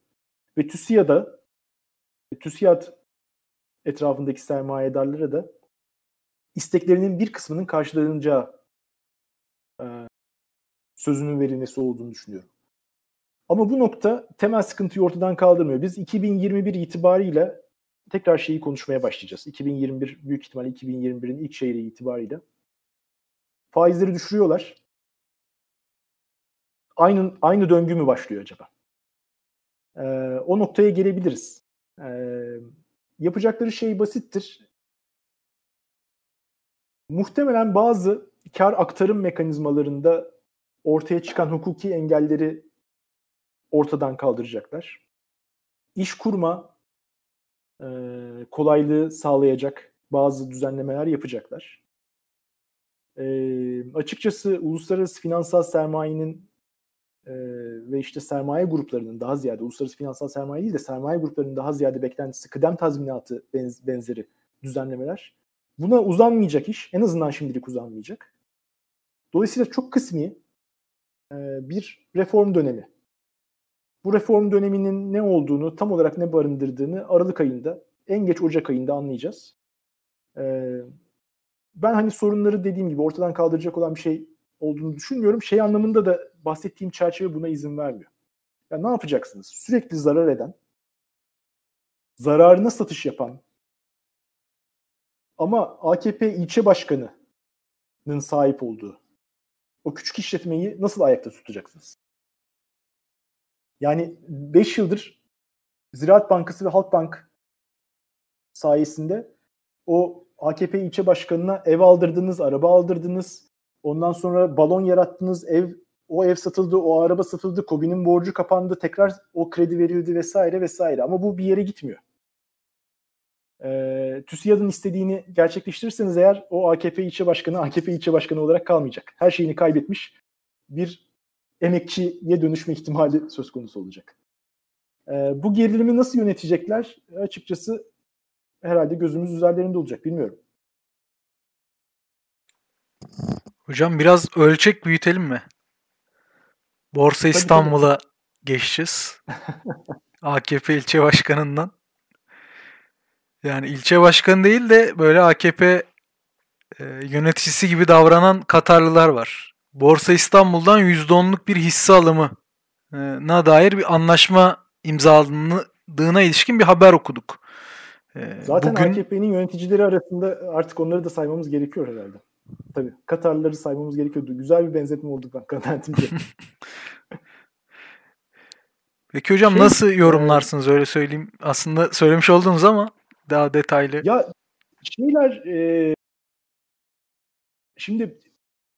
ve TÜSİAD'a TÜSİAD etrafındaki sermayedarlara da isteklerinin bir kısmının karşılanacağı e, sözünün verilmesi olduğunu düşünüyorum. Ama bu nokta temel sıkıntıyı ortadan kaldırmıyor. Biz 2021 itibariyle tekrar şeyi konuşmaya başlayacağız. 2021 büyük ihtimalle 2021'in ilk çeyreği itibariyle. Faizleri düşürüyorlar. Aynı aynı döngü mü başlıyor acaba? Ee, o noktaya gelebiliriz. Ee, yapacakları şey basittir. Muhtemelen bazı kar aktarım mekanizmalarında ortaya çıkan hukuki engelleri ortadan kaldıracaklar. İş kurma e, kolaylığı sağlayacak bazı düzenlemeler yapacaklar. E, açıkçası uluslararası finansal sermayenin e, ve işte sermaye gruplarının daha ziyade uluslararası finansal sermaye değil de sermaye gruplarının daha ziyade beklentisi kıdem tazminatı benz, benzeri düzenlemeler. Buna uzanmayacak iş. En azından şimdilik uzanmayacak. Dolayısıyla çok kısmi e, bir reform dönemi bu reform döneminin ne olduğunu, tam olarak ne barındırdığını Aralık ayında, en geç Ocak ayında anlayacağız. Ee, ben hani sorunları dediğim gibi ortadan kaldıracak olan bir şey olduğunu düşünmüyorum. Şey anlamında da bahsettiğim çerçeve buna izin vermiyor. Ya ne yapacaksınız? Sürekli zarar eden, zararına satış yapan ama AKP ilçe başkanının sahip olduğu o küçük işletmeyi nasıl ayakta tutacaksınız? Yani 5 yıldır Ziraat Bankası ve Halkbank sayesinde o AKP ilçe başkanına ev aldırdınız, araba aldırdınız. Ondan sonra balon yarattınız, ev o ev satıldı, o araba satıldı, Kobi'nin borcu kapandı, tekrar o kredi verildi vesaire vesaire. Ama bu bir yere gitmiyor. Ee, TÜSİAD'ın istediğini gerçekleştirirseniz eğer o AKP ilçe başkanı AKP ilçe başkanı olarak kalmayacak. Her şeyini kaybetmiş bir emekçiye dönüşme ihtimali söz konusu olacak. Ee, bu gerilimi nasıl yönetecekler? Açıkçası herhalde gözümüz üzerlerinde olacak. Bilmiyorum. Hocam biraz ölçek büyütelim mi? Borsa İstanbul'a geçeceğiz. AKP ilçe başkanından. Yani ilçe başkanı değil de böyle AKP e, yöneticisi gibi davranan Katarlılar var. Borsa İstanbul'dan %10'luk bir hisse alımı na dair bir anlaşma imzalandığına ilişkin bir haber okuduk. E, Zaten Bugün... AKP'nin yöneticileri arasında artık onları da saymamız gerekiyor herhalde. Tabii Katarlıları saymamız gerekiyordu. Güzel bir benzetme oldu ben kanaatimce. Peki hocam şey, nasıl yorumlarsınız öyle söyleyeyim. Aslında söylemiş oldunuz ama daha detaylı. Ya şeyler e, şimdi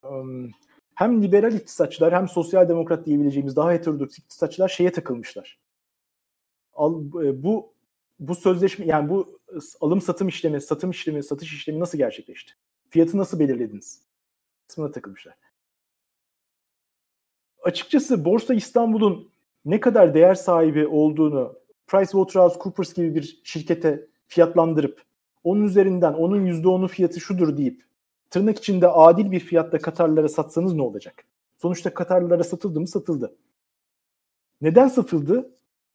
um, hem liberal iktisatçılar hem sosyal demokrat diyebileceğimiz daha heterodoks iktisatçılar şeye takılmışlar. Al, e, bu bu sözleşme yani bu alım satım işlemi, satım işlemi, satış işlemi nasıl gerçekleşti? Fiyatı nasıl belirlediniz? Kısmına takılmışlar. Açıkçası Borsa İstanbul'un ne kadar değer sahibi olduğunu PricewaterhouseCoopers gibi bir şirkete fiyatlandırıp onun üzerinden onun %10'u fiyatı şudur deyip tırnak içinde adil bir fiyatta Katarlılara satsanız ne olacak? Sonuçta Katarlılara satıldı mı satıldı. Neden satıldı?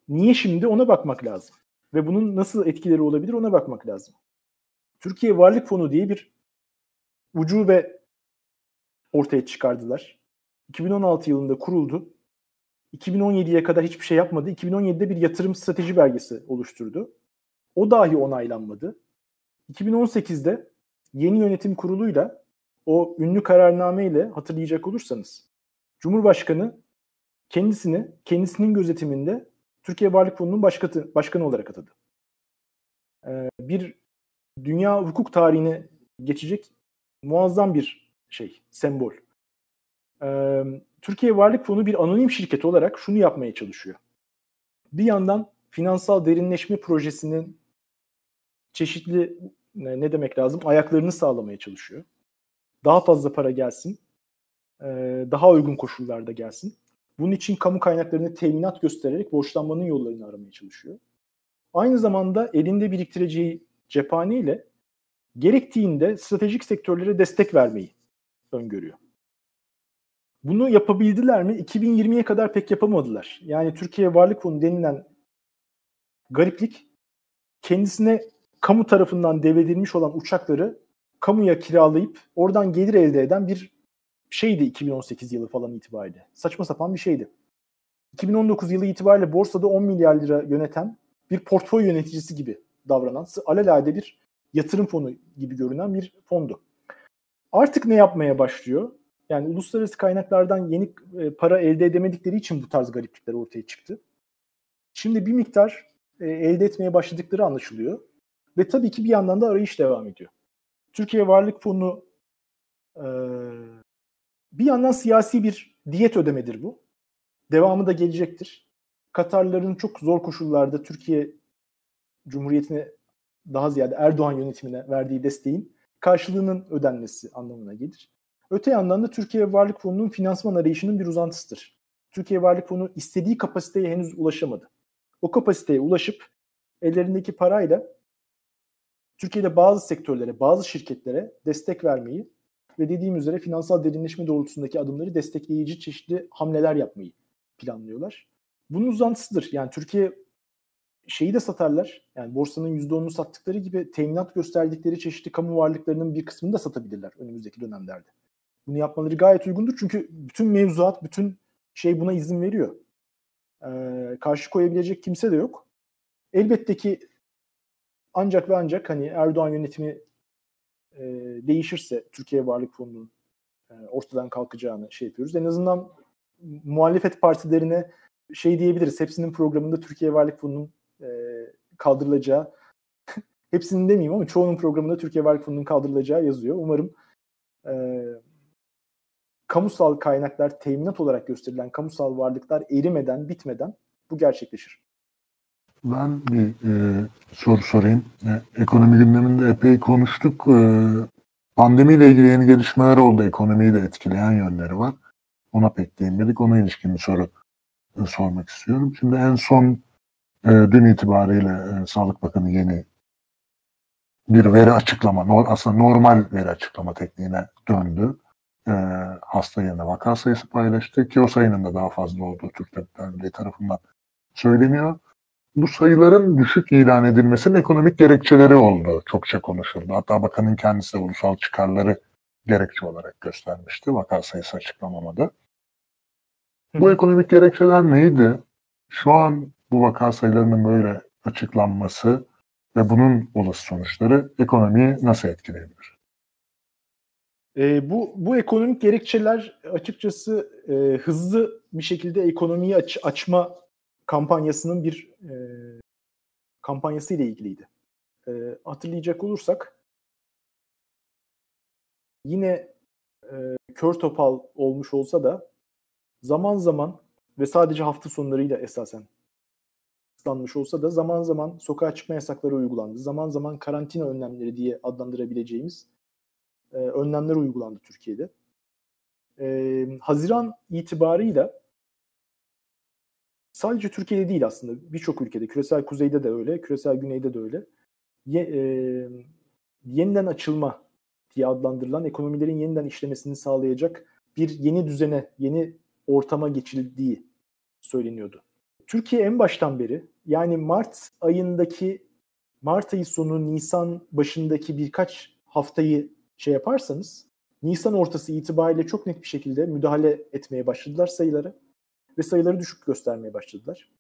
Niye şimdi ona bakmak lazım. Ve bunun nasıl etkileri olabilir ona bakmak lazım. Türkiye Varlık Fonu diye bir ucube ortaya çıkardılar. 2016 yılında kuruldu. 2017'ye kadar hiçbir şey yapmadı. 2017'de bir yatırım strateji belgesi oluşturdu. O dahi onaylanmadı. 2018'de yeni yönetim kuruluyla o ünlü kararnameyle hatırlayacak olursanız Cumhurbaşkanı kendisini kendisinin gözetiminde Türkiye Varlık Fonu'nun başkanı, başkanı olarak atadı. Ee, bir dünya hukuk tarihine geçecek muazzam bir şey, sembol. Ee, Türkiye Varlık Fonu bir anonim şirket olarak şunu yapmaya çalışıyor. Bir yandan finansal derinleşme projesinin çeşitli ne demek lazım ayaklarını sağlamaya çalışıyor. Daha fazla para gelsin, e, daha uygun koşullarda gelsin. Bunun için kamu kaynaklarını teminat göstererek borçlanmanın yollarını aramaya çalışıyor. Aynı zamanda elinde biriktireceği cephane ile gerektiğinde stratejik sektörlere destek vermeyi öngörüyor. Bunu yapabildiler mi? 2020'ye kadar pek yapamadılar. Yani Türkiye Varlık Fonu denilen gariplik kendisine kamu tarafından devredilmiş olan uçakları kamuya kiralayıp oradan gelir elde eden bir şeydi 2018 yılı falan itibariyle. Saçma sapan bir şeydi. 2019 yılı itibariyle borsada 10 milyar lira yöneten bir portföy yöneticisi gibi davranan, alelade bir yatırım fonu gibi görünen bir fondu. Artık ne yapmaya başlıyor? Yani uluslararası kaynaklardan yeni e, para elde edemedikleri için bu tarz gariplikler ortaya çıktı. Şimdi bir miktar e, elde etmeye başladıkları anlaşılıyor. Ve tabii ki bir yandan da arayış devam ediyor. Türkiye Varlık Fonu e, bir yandan siyasi bir diyet ödemedir bu. Devamı da gelecektir. Katarların çok zor koşullarda Türkiye Cumhuriyeti'ne daha ziyade Erdoğan yönetimine verdiği desteğin karşılığının ödenmesi anlamına gelir. Öte yandan da Türkiye Varlık Fonu'nun finansman arayışının bir uzantısıdır. Türkiye Varlık Fonu istediği kapasiteye henüz ulaşamadı. O kapasiteye ulaşıp ellerindeki parayla Türkiye'de bazı sektörlere, bazı şirketlere destek vermeyi ve dediğim üzere finansal derinleşme doğrultusundaki adımları destekleyici çeşitli hamleler yapmayı planlıyorlar. Bunun uzantısıdır. Yani Türkiye şeyi de satarlar. Yani borsanın %10'unu sattıkları gibi teminat gösterdikleri çeşitli kamu varlıklarının bir kısmını da satabilirler önümüzdeki dönemlerde. Bunu yapmaları gayet uygundur çünkü bütün mevzuat, bütün şey buna izin veriyor. Ee, karşı koyabilecek kimse de yok. Elbette ki ancak ve ancak hani Erdoğan yönetimi e, değişirse Türkiye Varlık Fonu'nun e, ortadan kalkacağını şey yapıyoruz. En azından muhalefet partilerine şey diyebiliriz. Hepsinin programında Türkiye Varlık Fonu'nun e, kaldırılacağı hepsinin demeyeyim ama çoğunun programında Türkiye Varlık Fonu'nun kaldırılacağı yazıyor. Umarım e, kamusal kaynaklar teminat olarak gösterilen kamusal varlıklar erimeden, bitmeden bu gerçekleşir. Ben bir e, soru sorayım. E, ekonomi gündeminde epey konuştuk. E, pandemiyle ilgili yeni gelişmeler oldu. Ekonomiyi de etkileyen yönleri var. Ona pek değinmedik. Ona ilişkin bir soru e, sormak istiyorum. Şimdi en son e, dün itibariyle e, Sağlık Bakanı yeni bir veri açıklama, no, aslında normal veri açıklama tekniğine döndü. E, hasta yerine vaka sayısı paylaştı ki o sayının da daha fazla olduğu Türk Tabipler tarafından söyleniyor. Bu sayıların düşük ilan edilmesinin ekonomik gerekçeleri oldu. Çokça konuşuldu. Hatta bakanın kendisi de ulusal çıkarları gerekçe olarak göstermişti vaka sayısı açıklamamada. Bu ekonomik gerekçeler neydi? Şu an bu vaka sayılarının böyle açıklanması ve bunun olası sonuçları ekonomiyi nasıl etkileyebilir? E, bu bu ekonomik gerekçeler açıkçası e, hızlı bir şekilde ekonomiyi aç, açma kampanyasının bir e, kampanyası ile ilgiliydi. E, hatırlayacak olursak yine e, kör topal olmuş olsa da zaman zaman ve sadece hafta sonlarıyla esasen kısıtlanmış olsa da zaman zaman sokağa çıkma yasakları uygulandı. Zaman zaman karantina önlemleri diye adlandırabileceğimiz e, önlemler uygulandı Türkiye'de. E, Haziran itibarıyla sadece Türkiye'de değil aslında birçok ülkede, küresel kuzeyde de öyle, küresel güneyde de öyle. Ye, e, yeniden açılma diye adlandırılan ekonomilerin yeniden işlemesini sağlayacak bir yeni düzene, yeni ortama geçildiği söyleniyordu. Türkiye en baştan beri yani Mart ayındaki Mart ayı sonu Nisan başındaki birkaç haftayı şey yaparsanız Nisan ortası itibariyle çok net bir şekilde müdahale etmeye başladılar sayıları ve sayıları düşük göstermeye başladılar.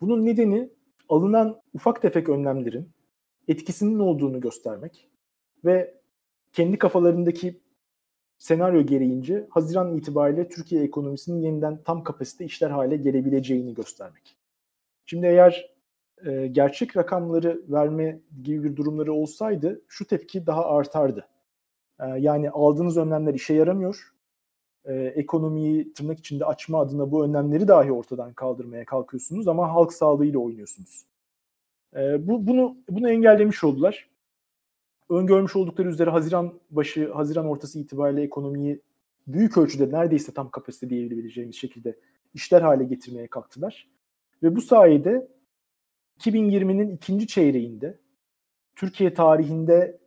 Bunun nedeni alınan ufak tefek önlemlerin etkisinin olduğunu göstermek ve kendi kafalarındaki senaryo gereğince Haziran itibariyle Türkiye ekonomisinin yeniden tam kapasite işler hale gelebileceğini göstermek. Şimdi eğer e, gerçek rakamları verme gibi bir durumları olsaydı şu tepki daha artardı. E, yani aldığınız önlemler işe yaramıyor. E, ekonomiyi tırnak içinde açma adına bu önlemleri dahi ortadan kaldırmaya kalkıyorsunuz ama halk sağlığıyla oynuyorsunuz. E, bu bunu bunu engellemiş oldular öngörmüş oldukları üzere Haziran başı, Haziran ortası itibariyle ekonomiyi büyük ölçüde neredeyse tam kapasite diyebileceğimiz şekilde işler hale getirmeye kalktılar. Ve bu sayede 2020'nin ikinci çeyreğinde Türkiye tarihinde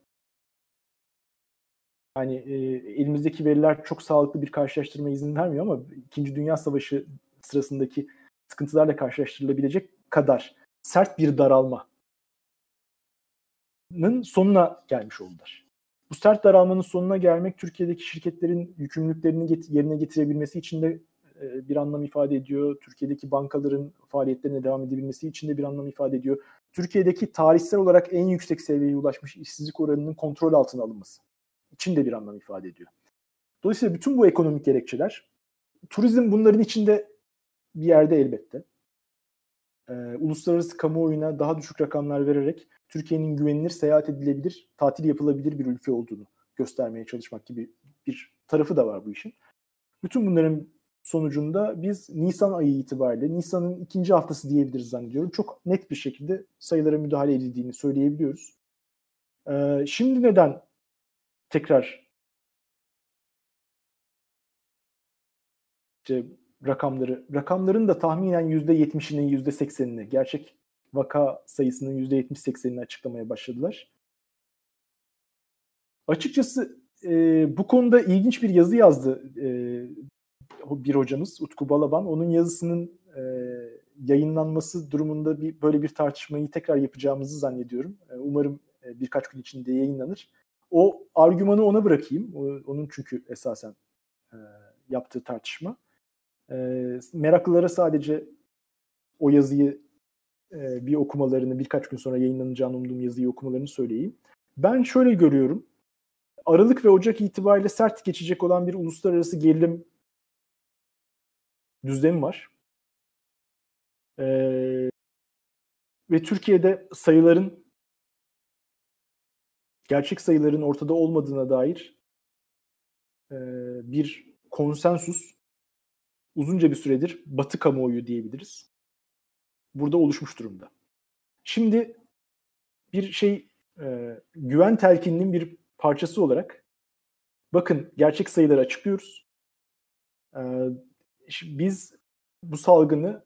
yani e, elimizdeki veriler çok sağlıklı bir karşılaştırma izin vermiyor ama İkinci Dünya Savaşı sırasındaki sıkıntılarla karşılaştırılabilecek kadar sert bir daralma sonuna gelmiş oldular. Bu sert daralmanın sonuna gelmek Türkiye'deki şirketlerin yükümlülüklerini get- yerine getirebilmesi için de e, bir anlam ifade ediyor. Türkiye'deki bankaların faaliyetlerine devam edebilmesi için de bir anlam ifade ediyor. Türkiye'deki tarihsel olarak en yüksek seviyeye ulaşmış işsizlik oranının kontrol altına alınması için de bir anlam ifade ediyor. Dolayısıyla bütün bu ekonomik gerekçeler, turizm bunların içinde bir yerde elbette. Ee, uluslararası kamuoyuna daha düşük rakamlar vererek Türkiye'nin güvenilir, seyahat edilebilir, tatil yapılabilir bir ülke olduğunu göstermeye çalışmak gibi bir tarafı da var bu işin. Bütün bunların sonucunda biz Nisan ayı itibariyle, Nisan'ın ikinci haftası diyebiliriz zannediyorum. Çok net bir şekilde sayılara müdahale edildiğini söyleyebiliyoruz. Ee, şimdi neden tekrar işte rakamları, rakamların da tahminen %70'ini, %80'ini, gerçek vaka sayısının %70-80'ini açıklamaya başladılar. Açıkçası e, bu konuda ilginç bir yazı yazdı e, bir hocamız Utku Balaban. Onun yazısının e, yayınlanması durumunda bir böyle bir tartışmayı tekrar yapacağımızı zannediyorum. E, umarım e, birkaç gün içinde yayınlanır. O argümanı ona bırakayım. Onun çünkü esasen e, yaptığı tartışma. E, meraklılara sadece o yazıyı e, bir okumalarını birkaç gün sonra yayınlanacağını umduğum yazıyı okumalarını söyleyeyim. Ben şöyle görüyorum. Aralık ve Ocak itibariyle sert geçecek olan bir uluslararası gerilim düzlemi var. Ee, ve Türkiye'de sayıların gerçek sayıların ortada olmadığına dair e, bir konsensus uzunca bir süredir Batı kamuoyu diyebiliriz. Burada oluşmuş durumda. Şimdi bir şey e, güven telkininin bir parçası olarak bakın gerçek sayıları açıklıyoruz. E, biz bu salgını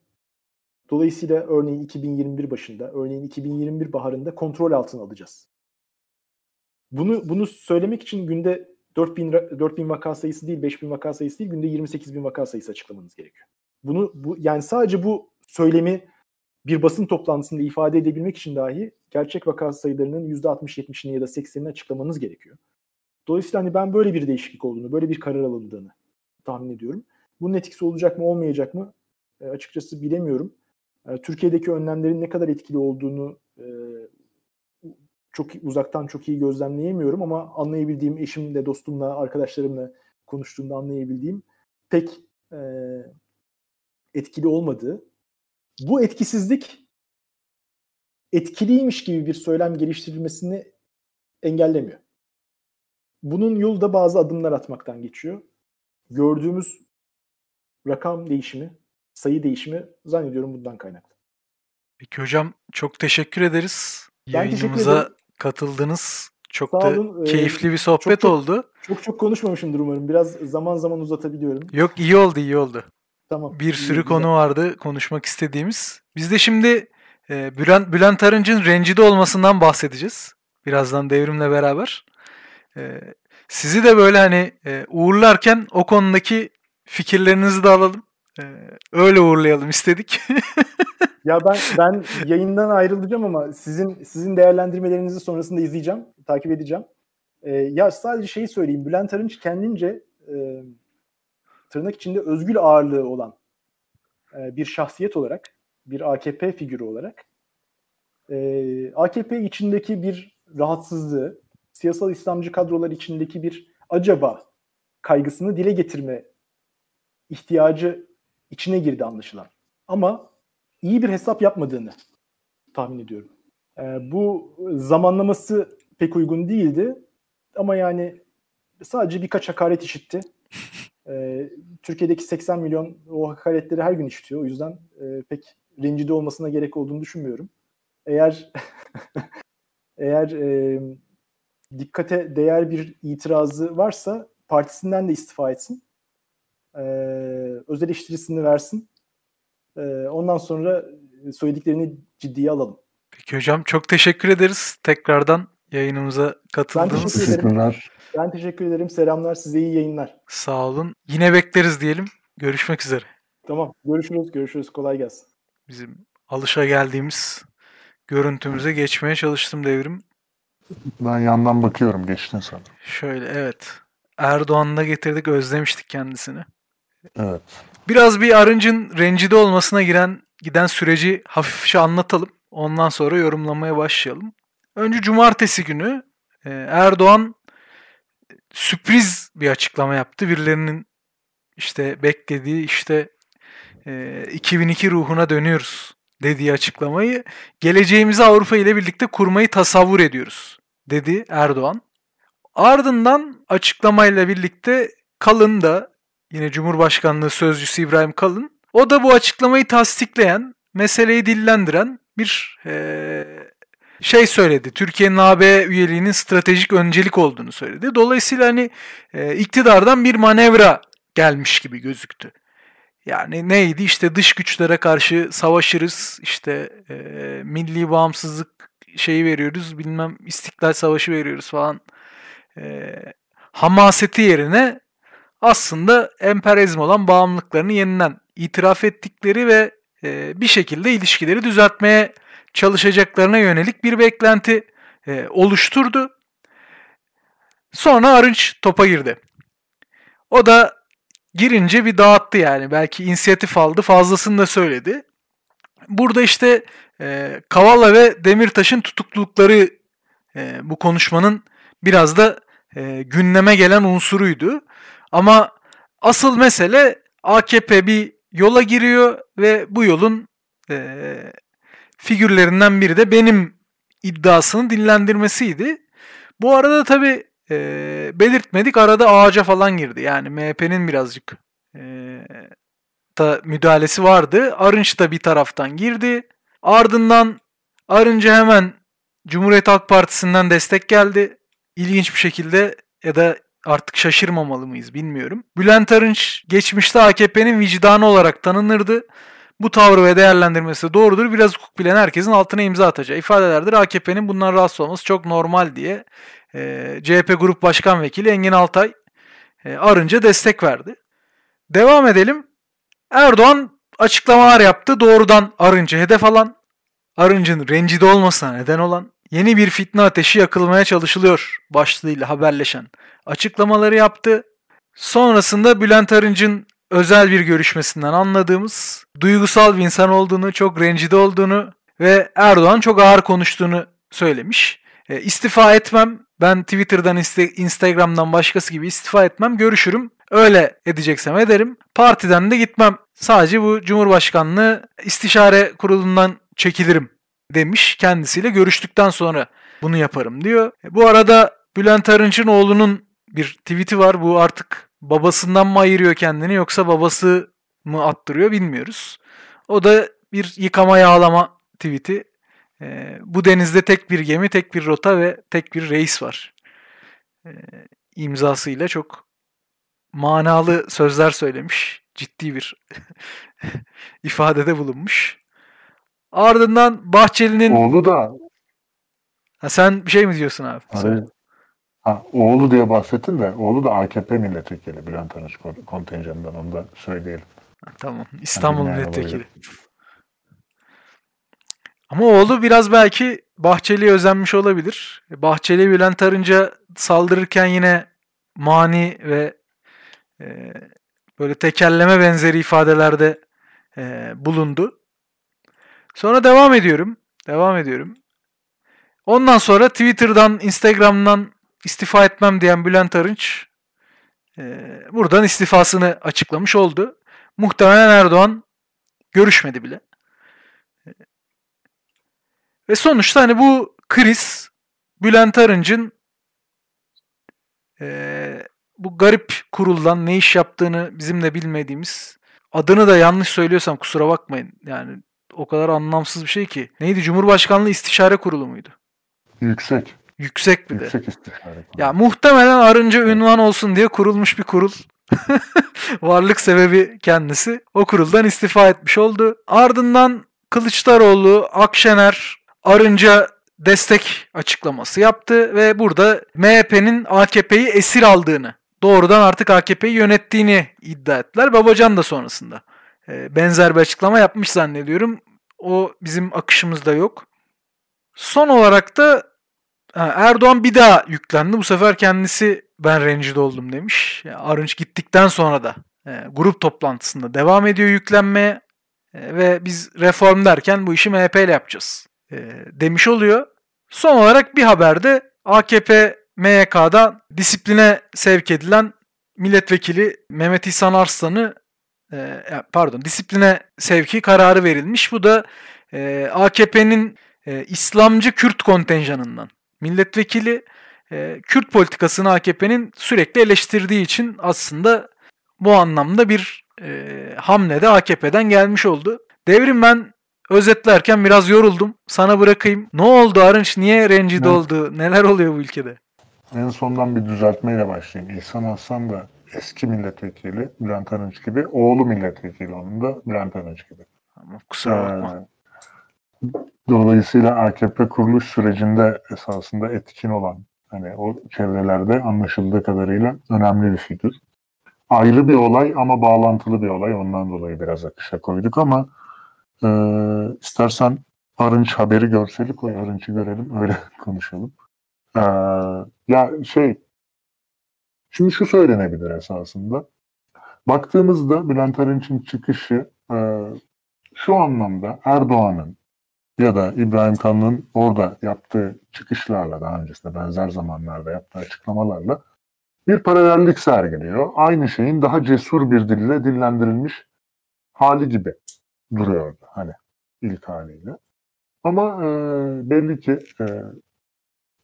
dolayısıyla örneğin 2021 başında, örneğin 2021 baharında kontrol altına alacağız. Bunu bunu söylemek için günde 4000 4000 vaka sayısı değil, 5000 vaka sayısı değil, günde 28 bin vaka sayısı açıklamanız gerekiyor. Bunu bu yani sadece bu söylemi bir basın toplantısında ifade edebilmek için dahi gerçek vaka sayılarının %60-70'ini ya da 80'ini açıklamanız gerekiyor. Dolayısıyla hani ben böyle bir değişiklik olduğunu, böyle bir karar alındığını tahmin ediyorum. Bunun etkisi olacak mı olmayacak mı e, açıkçası bilemiyorum. E, Türkiye'deki önlemlerin ne kadar etkili olduğunu e, çok uzaktan çok iyi gözlemleyemiyorum ama anlayabildiğim eşimle, dostumla, arkadaşlarımla konuştuğumda anlayabildiğim pek e, etkili olmadığı. Bu etkisizlik etkiliymiş gibi bir söylem geliştirilmesini engellemiyor. Bunun yolu da bazı adımlar atmaktan geçiyor. Gördüğümüz rakam değişimi, sayı değişimi zannediyorum bundan kaynaklı. Peki hocam çok teşekkür ederiz. Ben Yayınımıza katıldınız. Çok Sağ da olun. keyifli bir sohbet çok, oldu. Çok çok konuşmamışımdır umarım. Biraz zaman zaman uzatabiliyorum. Yok iyi oldu iyi oldu. Tamam. Bir sürü iyi, konu güzel. vardı konuşmak istediğimiz. Biz de şimdi e, Bülent, Bülent Arınç'ın rencide olmasından bahsedeceğiz. Birazdan devrimle beraber. E, sizi de böyle hani e, uğurlarken o konudaki fikirlerinizi de alalım. E, öyle uğurlayalım istedik. Ya ben ben yayından ayrılacağım ama sizin sizin değerlendirmelerinizi sonrasında izleyeceğim, takip edeceğim. Ee, ya sadece şeyi söyleyeyim. Bülent Arınç kendince e, tırnak içinde özgül ağırlığı olan e, bir şahsiyet olarak, bir AKP figürü olarak e, AKP içindeki bir rahatsızlığı, siyasal İslamcı kadrolar içindeki bir acaba kaygısını dile getirme ihtiyacı içine girdi anlaşılan. Ama iyi bir hesap yapmadığını tahmin ediyorum. E, bu zamanlaması pek uygun değildi. Ama yani sadece birkaç hakaret işitti. E, Türkiye'deki 80 milyon o hakaretleri her gün işitiyor. O yüzden e, pek rencide olmasına gerek olduğunu düşünmüyorum. Eğer eğer e, dikkate değer bir itirazı varsa partisinden de istifa etsin. E, öz eleştirisini versin. Ee, ondan sonra söylediklerini ciddiye alalım. Peki hocam çok teşekkür ederiz. Tekrardan yayınımıza katıldınız. Ben teşekkür ederim. Ben teşekkür ederim. Selamlar size iyi yayınlar. Sağ olun. Yine bekleriz diyelim. Görüşmek üzere. Tamam. Görüşürüz. Görüşürüz. Kolay gelsin. Bizim alışa geldiğimiz görüntümüze geçmeye çalıştım devrim. Ben yandan bakıyorum geçtin sana. Şöyle evet. Erdoğan'da getirdik özlemiştik kendisini. Evet. Biraz bir Arınç'ın rencide olmasına giren giden süreci hafifçe anlatalım. Ondan sonra yorumlamaya başlayalım. Önce cumartesi günü e, Erdoğan sürpriz bir açıklama yaptı. Birilerinin işte beklediği işte 2002 e, ruhuna dönüyoruz dediği açıklamayı geleceğimizi Avrupa ile birlikte kurmayı tasavvur ediyoruz dedi Erdoğan. Ardından açıklamayla birlikte Kalın da yine Cumhurbaşkanlığı Sözcüsü İbrahim Kalın. O da bu açıklamayı tasdikleyen, meseleyi dillendiren bir e, şey söyledi. Türkiye'nin AB üyeliğinin stratejik öncelik olduğunu söyledi. Dolayısıyla hani e, iktidardan bir manevra gelmiş gibi gözüktü. Yani neydi işte dış güçlere karşı savaşırız işte e, milli bağımsızlık şeyi veriyoruz bilmem istiklal savaşı veriyoruz falan e, hamaseti yerine aslında emperyalizm olan bağımlılıklarını yeniden itiraf ettikleri ve e, bir şekilde ilişkileri düzeltmeye çalışacaklarına yönelik bir beklenti e, oluşturdu. Sonra Arınç topa girdi. O da girince bir dağıttı yani. Belki inisiyatif aldı fazlasını da söyledi. Burada işte e, Kavala ve Demirtaş'ın tutuklulukları e, bu konuşmanın biraz da e, gündeme gelen unsuruydu. Ama asıl mesele AKP bir yola giriyor ve bu yolun e, figürlerinden biri de benim iddiasını dinlendirmesiydi. Bu arada tabi e, belirtmedik arada ağaca falan girdi. Yani MHP'nin birazcık e, da müdahalesi vardı. Arınç da bir taraftan girdi. Ardından Arınç'a hemen Cumhuriyet Halk Partisi'nden destek geldi. İlginç bir şekilde ya da artık şaşırmamalı mıyız bilmiyorum. Bülent Arınç geçmişte AKP'nin vicdanı olarak tanınırdı. Bu tavrı ve değerlendirmesi doğrudur. Biraz hukuk bilen herkesin altına imza atacağı ifadelerdir. AKP'nin bundan rahatsız olması çok normal diye e, CHP Grup Başkan Vekili Engin Altay e, Arınç'a destek verdi. Devam edelim. Erdoğan açıklamalar yaptı. Doğrudan Arınç'ı hedef alan, Arınç'ın rencide olmasına neden olan, yeni bir fitne ateşi yakılmaya çalışılıyor başlığıyla haberleşen açıklamaları yaptı. Sonrasında Bülent Arınç'ın özel bir görüşmesinden anladığımız duygusal bir insan olduğunu, çok rencide olduğunu ve Erdoğan çok ağır konuştuğunu söylemiş. E, istifa etmem, ben Twitter'dan, Instagram'dan başkası gibi istifa etmem, görüşürüm. Öyle edeceksem ederim. Partiden de gitmem. Sadece bu Cumhurbaşkanlığı istişare kurulundan çekilirim demiş. Kendisiyle görüştükten sonra bunu yaparım diyor. E, bu arada Bülent Arınç'ın oğlunun bir tweet'i var. Bu artık babasından mı ayırıyor kendini yoksa babası mı attırıyor bilmiyoruz. O da bir yıkama yağlama tweet'i. E, bu denizde tek bir gemi, tek bir rota ve tek bir reis var. E, imzasıyla çok manalı sözler söylemiş. Ciddi bir ifadede bulunmuş. Ardından Bahçeli'nin... Oğlu da... Ha, sen bir şey mi diyorsun abi? Hayır. Ha, oğlu diye bahsettin de oğlu da AKP milletvekili Bülent Arınç kontenjanından onu da söyleyelim. Tamam. İstanbul yani milletvekili. Ama oğlu biraz belki Bahçeli'ye özenmiş olabilir. Bahçeli Bülent Arınç'a saldırırken yine mani ve e, böyle tekerleme benzeri ifadelerde e, bulundu. Sonra devam ediyorum. Devam ediyorum. Ondan sonra Twitter'dan, Instagram'dan istifa etmem diyen Bülent Arınç e, buradan istifasını açıklamış oldu. Muhtemelen Erdoğan görüşmedi bile. E, ve sonuçta hani bu kriz Bülent Arınç'ın e, bu garip kuruldan ne iş yaptığını bizim de bilmediğimiz adını da yanlış söylüyorsam kusura bakmayın. Yani o kadar anlamsız bir şey ki. Neydi? Cumhurbaşkanlığı İstişare Kurulu muydu? Yüksek. Yüksek bir Yüksek de. kurulu. Ya muhtemelen arınca ünvan olsun diye kurulmuş bir kurul. Varlık sebebi kendisi. O kuruldan istifa etmiş oldu. Ardından Kılıçdaroğlu, Akşener, Arınca destek açıklaması yaptı ve burada MHP'nin AKP'yi esir aldığını, doğrudan artık AKP'yi yönettiğini iddia ettiler. Babacan da sonrasında e, benzer bir açıklama yapmış zannediyorum. O bizim akışımızda yok. Son olarak da Erdoğan bir daha yüklendi. Bu sefer kendisi ben rencide oldum demiş. Arınç gittikten sonra da e, grup toplantısında devam ediyor yüklenmeye e, ve biz reform derken bu işi MHP ile yapacağız e, demiş oluyor. Son olarak bir haberde AKP MYK'da disipline sevk edilen milletvekili Mehmet İhsan Arslan'ı e, pardon disipline sevki kararı verilmiş. Bu da e, AKP'nin e, İslamcı Kürt kontenjanından milletvekili e, Kürt politikasını AKP'nin sürekli eleştirdiği için aslında bu anlamda bir e, hamle de AKP'den gelmiş oldu. Devrim ben özetlerken biraz yoruldum. Sana bırakayım. Ne oldu Arınç? Niye rencide oldu? Neler oluyor bu ülkede? En sondan bir düzeltmeyle başlayayım. İhsan Aslan da eski milletvekili Bülent Arınç gibi. Oğlu milletvekili onun da Bülent Arınç gibi. Ama kusura bakma. Ee, Dolayısıyla AKP kuruluş sürecinde esasında etkin olan hani o çevrelerde anlaşıldığı kadarıyla önemli bir figür. Ayrı bir olay ama bağlantılı bir olay. Ondan dolayı biraz akışa koyduk ama e, istersen Arınç haberi görseli koy. Arınç'ı görelim öyle konuşalım. E, ya şey şimdi şu söylenebilir esasında. Baktığımızda Bülent Arınç'ın çıkışı e, şu anlamda Erdoğan'ın ya da İbrahim Kalın'ın orada yaptığı çıkışlarla daha öncesinde benzer zamanlarda yaptığı açıklamalarla bir paralellik sergiliyor. Aynı şeyin daha cesur bir dille dillendirilmiş hali gibi duruyordu hani ilk haliyle. Ama e, belli ki e,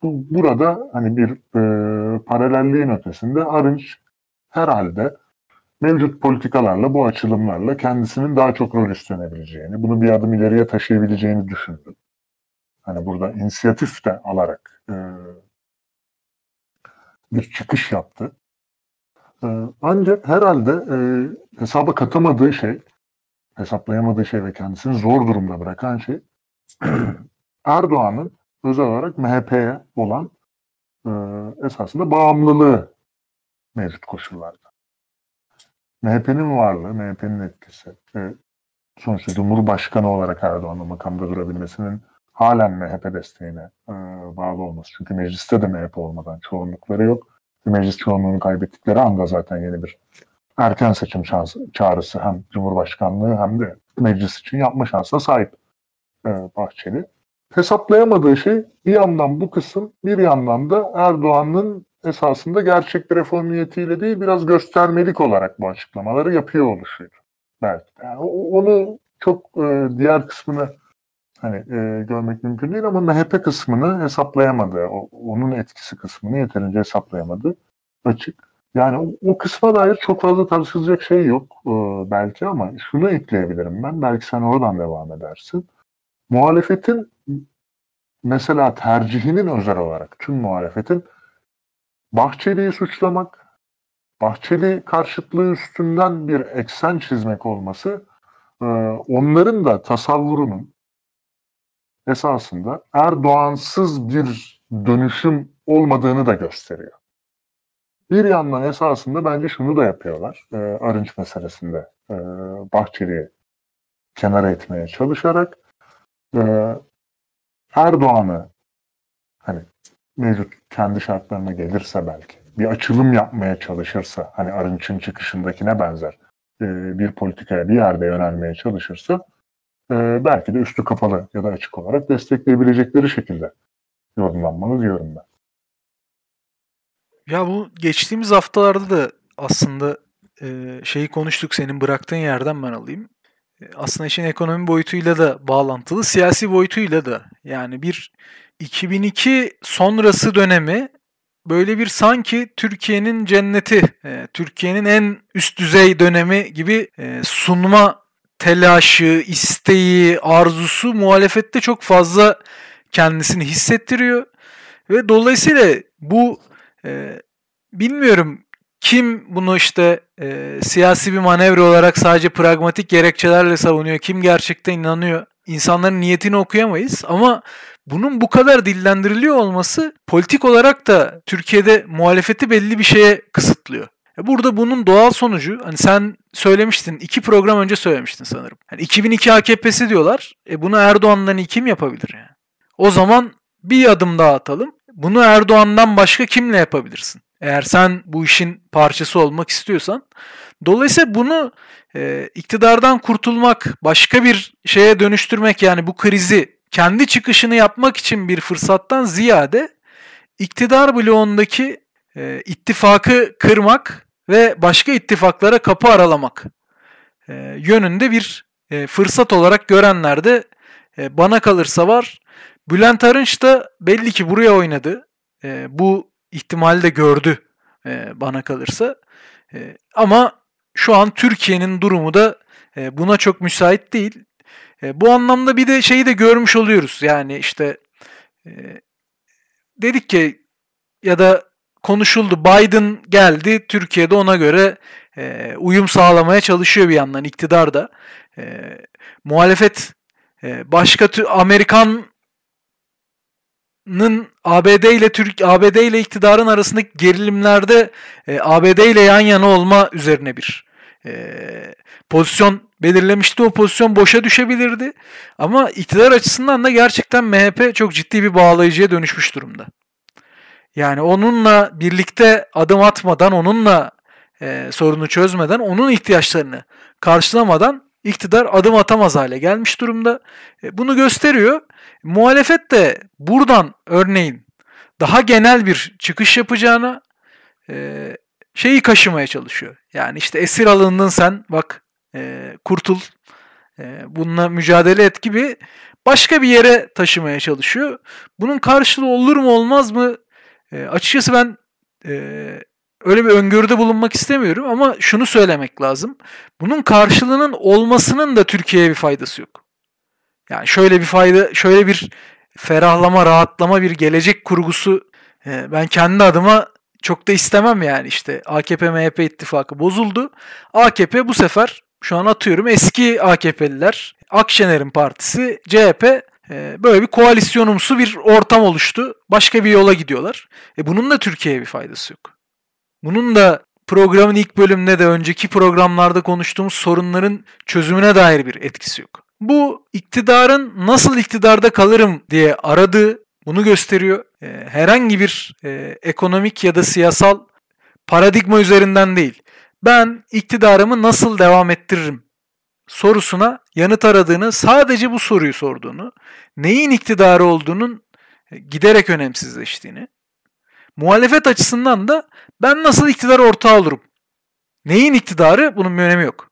bu, burada hani bir e, paralelliğin ötesinde Arınç herhalde mevcut politikalarla, bu açılımlarla kendisinin daha çok rol üstlenebileceğini, bunu bir adım ileriye taşıyabileceğini düşündüm. Hani burada inisiyatif de alarak e, bir çıkış yaptı. E, ancak herhalde e, hesaba katamadığı şey, hesaplayamadığı şey ve kendisini zor durumda bırakan şey Erdoğan'ın özel olarak MHP'ye olan e, esasında bağımlılığı mevcut koşullarda. MHP'nin varlığı, MHP'nin etkisi, e, sonuçta Cumhurbaşkanı olarak Erdoğan'ın makamda durabilmesinin halen MHP desteğine e, bağlı olması. Çünkü mecliste de MHP olmadan çoğunlukları yok. Meclis çoğunluğunu kaybettikleri anda zaten yeni bir erken seçim şansı, çağrısı hem Cumhurbaşkanlığı hem de meclis için yapma şansına sahip e, Bahçeli. Hesaplayamadığı şey bir yandan bu kısım bir yandan da Erdoğan'ın esasında gerçek bir reform niyetiyle değil biraz göstermelik olarak bu açıklamaları yapıyor oluşuydu. Belki. Yani onu çok e, diğer kısmını hani e, görmek mümkün değil ama MHP kısmını hesaplayamadı. O, onun etkisi kısmını yeterince hesaplayamadı. Açık. Yani o, o kısma dair çok fazla tartışılacak şey yok e, belki ama şunu ekleyebilirim ben. Belki sen oradan devam edersin. Muhalefetin mesela tercihinin özel olarak tüm muhalefetin Bahçeli'yi suçlamak, Bahçeli karşıtlığı üstünden bir eksen çizmek olması e, onların da tasavvurunun esasında Erdoğansız bir dönüşüm olmadığını da gösteriyor. Bir yandan esasında bence şunu da yapıyorlar. E, Arınç meselesinde e, Bahçeli'yi kenara etmeye çalışarak e, Erdoğan'ı mevcut kendi şartlarına gelirse belki bir açılım yapmaya çalışırsa hani Arınç'ın çıkışındakine benzer e, bir politikaya bir yerde yönelmeye çalışırsa e, belki de üstü kapalı ya da açık olarak destekleyebilecekleri şekilde yorumlanmalı diyorum ben. Ya bu geçtiğimiz haftalarda da aslında e, şeyi konuştuk senin bıraktığın yerden ben alayım. Aslında işin ekonomi boyutuyla da bağlantılı, siyasi boyutuyla da. Yani bir 2002 sonrası dönemi böyle bir sanki Türkiye'nin cenneti, e, Türkiye'nin en üst düzey dönemi gibi e, sunma telaşı, isteği, arzusu muhalefette çok fazla kendisini hissettiriyor. Ve dolayısıyla bu e, bilmiyorum kim bunu işte e, siyasi bir manevra olarak sadece pragmatik gerekçelerle savunuyor, kim gerçekten inanıyor. İnsanların niyetini okuyamayız ama bunun bu kadar dillendiriliyor olması politik olarak da Türkiye'de muhalefeti belli bir şeye kısıtlıyor. E, burada bunun doğal sonucu hani sen söylemiştin iki program önce söylemiştin sanırım. Yani 2002 AKP'si diyorlar. E bunu Erdoğan'dan kim yapabilir yani? O zaman bir adım daha atalım. Bunu Erdoğan'dan başka kimle yapabilirsin? Eğer sen bu işin parçası olmak istiyorsan. Dolayısıyla bunu e, iktidardan kurtulmak, başka bir şeye dönüştürmek yani bu krizi kendi çıkışını yapmak için bir fırsattan ziyade iktidar bloğundaki e, ittifakı kırmak ve başka ittifaklara kapı aralamak e, yönünde bir e, fırsat olarak görenler de e, bana kalırsa var. Bülent Arınç da belli ki buraya oynadı. E, bu ihtimali de gördü e, bana kalırsa. E, ama şu an Türkiye'nin durumu da e, buna çok müsait değil. E, bu anlamda bir de şeyi de görmüş oluyoruz. Yani işte e, dedik ki ya da konuşuldu. Biden geldi. Türkiye'de ona göre e, uyum sağlamaya çalışıyor bir yandan iktidar da. E, muhalefet e, başka Amerikan ABD ile Türk ABD ile iktidarın arasındaki gerilimlerde e, ABD ile yan yana olma üzerine bir e, pozisyon belirlemişti. O pozisyon boşa düşebilirdi. Ama iktidar açısından da gerçekten MHP çok ciddi bir bağlayıcıya dönüşmüş durumda. Yani onunla birlikte adım atmadan, onunla e, sorunu çözmeden, onun ihtiyaçlarını karşılamadan iktidar adım atamaz hale gelmiş durumda. E, bunu gösteriyor. Muhalefet de buradan örneğin daha genel bir çıkış yapacağına e, şeyi kaşımaya çalışıyor. Yani işte esir alındın sen bak e, kurtul e, bununla mücadele et gibi başka bir yere taşımaya çalışıyor. Bunun karşılığı olur mu olmaz mı? E, açıkçası ben e, öyle bir öngörüde bulunmak istemiyorum ama şunu söylemek lazım. Bunun karşılığının olmasının da Türkiye'ye bir faydası yok. Yani şöyle bir fayda, şöyle bir ferahlama, rahatlama bir gelecek kurgusu e, ben kendi adıma çok da istemem yani işte AKP MHP ittifakı bozuldu. AKP bu sefer şu an atıyorum eski AKP'liler, Akşener'in partisi, CHP e, böyle bir koalisyonumsu bir ortam oluştu. Başka bir yola gidiyorlar. E bunun da Türkiye'ye bir faydası yok. Bunun da programın ilk bölümünde de önceki programlarda konuştuğumuz sorunların çözümüne dair bir etkisi yok. Bu iktidarın nasıl iktidarda kalırım diye aradığı bunu gösteriyor. E, herhangi bir e, ekonomik ya da siyasal paradigma üzerinden değil. Ben iktidarımı nasıl devam ettiririm sorusuna yanıt aradığını, sadece bu soruyu sorduğunu, neyin iktidarı olduğunun giderek önemsizleştiğini, muhalefet açısından da ben nasıl iktidar ortağı olurum? Neyin iktidarı? Bunun bir önemi yok.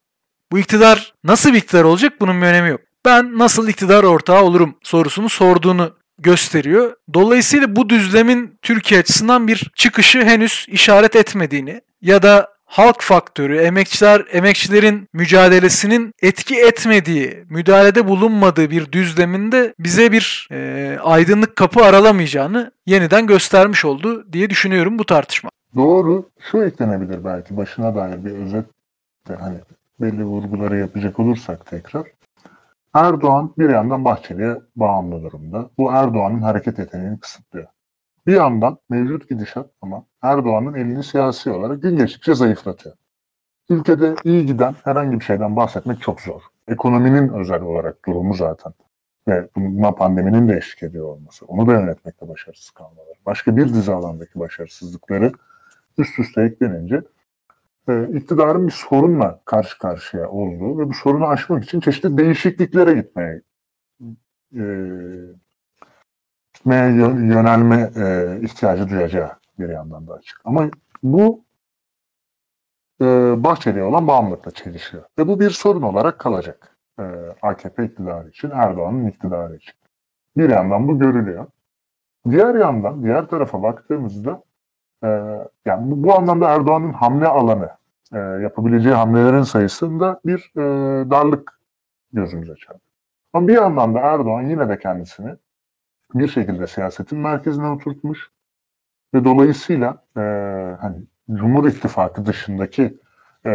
Bu iktidar nasıl bir iktidar olacak? Bunun bir önemi yok. Ben nasıl iktidar ortağı olurum sorusunu sorduğunu gösteriyor. Dolayısıyla bu düzlemin Türkiye açısından bir çıkışı henüz işaret etmediğini ya da halk faktörü, emekçiler, emekçilerin mücadelesinin etki etmediği, müdahalede bulunmadığı bir düzleminde bize bir e, aydınlık kapı aralamayacağını yeniden göstermiş oldu diye düşünüyorum bu tartışma. Doğru. Şu eklenebilir belki başına dair bir özet hani belli vurguları yapacak olursak tekrar. Erdoğan bir yandan Bahçeli'ye bağımlı durumda. Bu Erdoğan'ın hareket yeteneğini kısıtlıyor. Bir yandan mevcut gidişat ama Erdoğan'ın elini siyasi olarak gün geçtikçe zayıflatıyor. Ülkede iyi giden herhangi bir şeyden bahsetmek çok zor. Ekonominin özel olarak durumu zaten ve buna pandeminin de eşlik ediyor olması, onu da yönetmekte başarısız kalmaları, başka bir dizi alandaki başarısızlıkları üst üste eklenince e, iktidarın bir sorunla karşı karşıya olduğu ve bu sorunu aşmak için çeşitli değişikliklere gitmeye e, gitmeye yönelme e, ihtiyacı duyacağı bir yandan da açık. Ama bu e, Bahçeli'ye olan bağımlılıkla çelişiyor. Ve bu bir sorun olarak kalacak. E, AKP iktidarı için, Erdoğan'ın iktidarı için. Bir yandan bu görülüyor. Diğer yandan, diğer tarafa baktığımızda e, yani bu, bu anlamda Erdoğan'ın hamle alanı, e, yapabileceği hamlelerin sayısında bir e, darlık gözümüze çarpıyor. Ama bir yandan da Erdoğan yine de kendisini bir şekilde siyasetin merkezine oturtmuş ve dolayısıyla e, hani Cumhur İttifakı dışındaki e,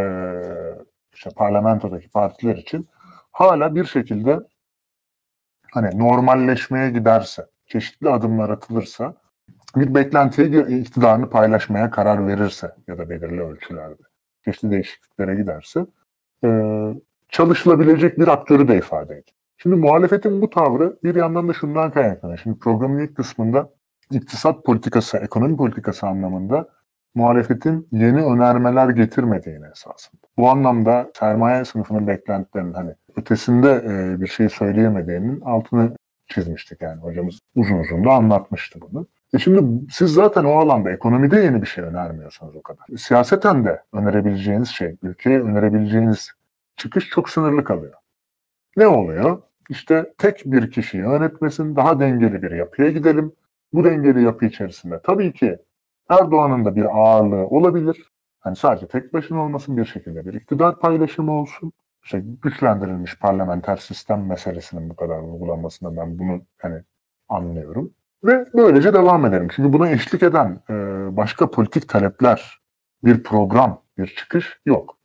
işte parlamentodaki partiler için hala bir şekilde hani normalleşmeye giderse, çeşitli adımlar atılırsa, bir beklentiye iktidarını paylaşmaya karar verirse ya da belirli ölçülerde çeşitli değişikliklere giderse e, çalışılabilecek bir aktörü de ifade ediyor. Şimdi muhalefetin bu tavrı bir yandan da şundan kaynaklanıyor. Şimdi programın ilk kısmında iktisat politikası, ekonomi politikası anlamında muhalefetin yeni önermeler getirmediğini esasında. Bu anlamda sermaye sınıfının beklentilerinin hani ötesinde e, bir şey söyleyemediğinin altını çizmiştik yani hocamız uzun uzun da anlatmıştı bunu. E şimdi siz zaten o alanda ekonomide yeni bir şey önermiyorsunuz o kadar. Siyaseten de önerebileceğiniz şey, ülkeye önerebileceğiniz çıkış çok sınırlı kalıyor. Ne oluyor? İşte tek bir kişi yönetmesin, daha dengeli bir yapıya gidelim. Bu dengeli yapı içerisinde tabii ki Erdoğan'ın da bir ağırlığı olabilir. Hani sadece tek başına olmasın bir şekilde bir iktidar paylaşımı olsun. İşte güçlendirilmiş parlamenter sistem meselesinin bu kadar vurgulanmasında ben bunu hani anlıyorum. Ve böylece devam edelim. Çünkü buna eşlik eden e, başka politik talepler, bir program, bir çıkış yok.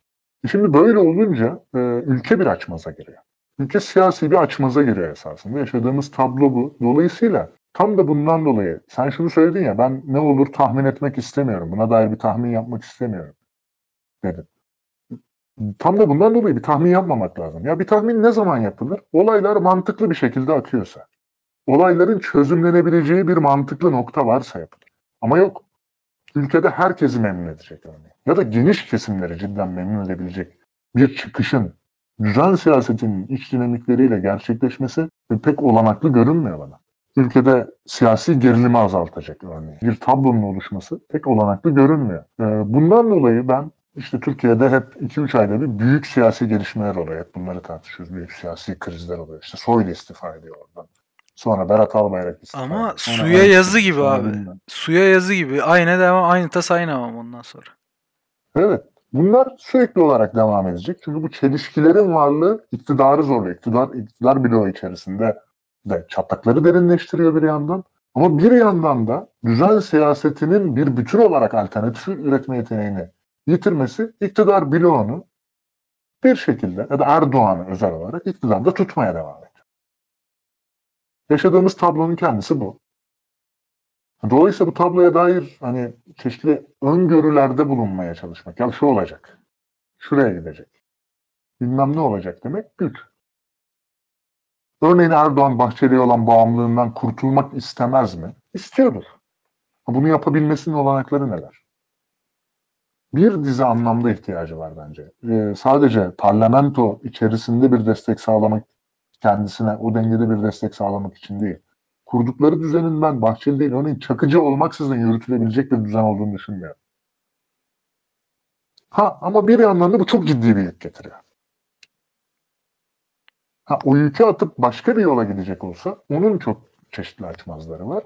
Şimdi böyle olunca e, ülke bir açmaza giriyor. Ülke siyasi bir açmaza giriyor esasında. Yaşadığımız tablo bu. Dolayısıyla tam da bundan dolayı sen şunu söyledin ya ben ne olur tahmin etmek istemiyorum. Buna dair bir tahmin yapmak istemiyorum dedin. Tam da bundan dolayı bir tahmin yapmamak lazım. Ya bir tahmin ne zaman yapılır? Olaylar mantıklı bir şekilde akıyorsa. Olayların çözümlenebileceği bir mantıklı nokta varsa yapılır. Ama yok. Ülkede herkesi memnun edecek örneğin. Ya da geniş kesimleri cidden memnun edebilecek bir çıkışın düzen siyasetinin iç dinamikleriyle gerçekleşmesi pek olanaklı görünmüyor bana. Ülkede siyasi gerilimi azaltacak örneğin. Bir tablonun oluşması pek olanaklı görünmüyor. Ee, bundan dolayı ben İşte Türkiye'de hep 2-3 ayda bir büyük siyasi gelişmeler oluyor. Hep bunları tartışıyoruz. Büyük siyasi krizler oluyor. İşte Soylu istifa ediyor oradan. Sonra Berat Albayrak istifa Ama ediyor. Sonra suya yazı gibi sonra abi. bilmem. Suya yazı gibi. Aynı devam, aynı tas aynı ama ondan sonra. Evet. Bunlar sürekli olarak devam edecek. Çünkü bu çelişkilerin varlığı iktidarı zorluyor. İktidar, iktidar bloğu içerisinde de çatlakları derinleştiriyor bir yandan. Ama bir yandan da düzen siyasetinin bir bütün olarak alternatif üretme yeteneğini yitirmesi iktidar bloğunu bir şekilde ya da Erdoğan'ı özel olarak iktidarda tutmaya devam. Yaşadığımız tablonun kendisi bu. Dolayısıyla bu tabloya dair hani çeşitli öngörülerde bulunmaya çalışmak. Ya şu olacak. Şuraya gidecek. Bilmem ne olacak demek güç. Örneğin Erdoğan Bahçeli'ye olan bağımlılığından kurtulmak istemez mi? İstiyordur. Bunu yapabilmesinin olanakları neler? Bir dizi anlamda ihtiyacı var bence. Ee, sadece parlamento içerisinde bir destek sağlamak kendisine, o dengede bir destek sağlamak için değil kurdukları düzenin ben Bahçeli değil örneğin Çakıcı olmaksızın yürütülebilecek bir düzen olduğunu düşünmüyorum. Ha ama bir yandan da bu çok ciddi bir yük getiriyor. Ha, o yükü atıp başka bir yola gidecek olsa onun çok çeşitli açmazları var.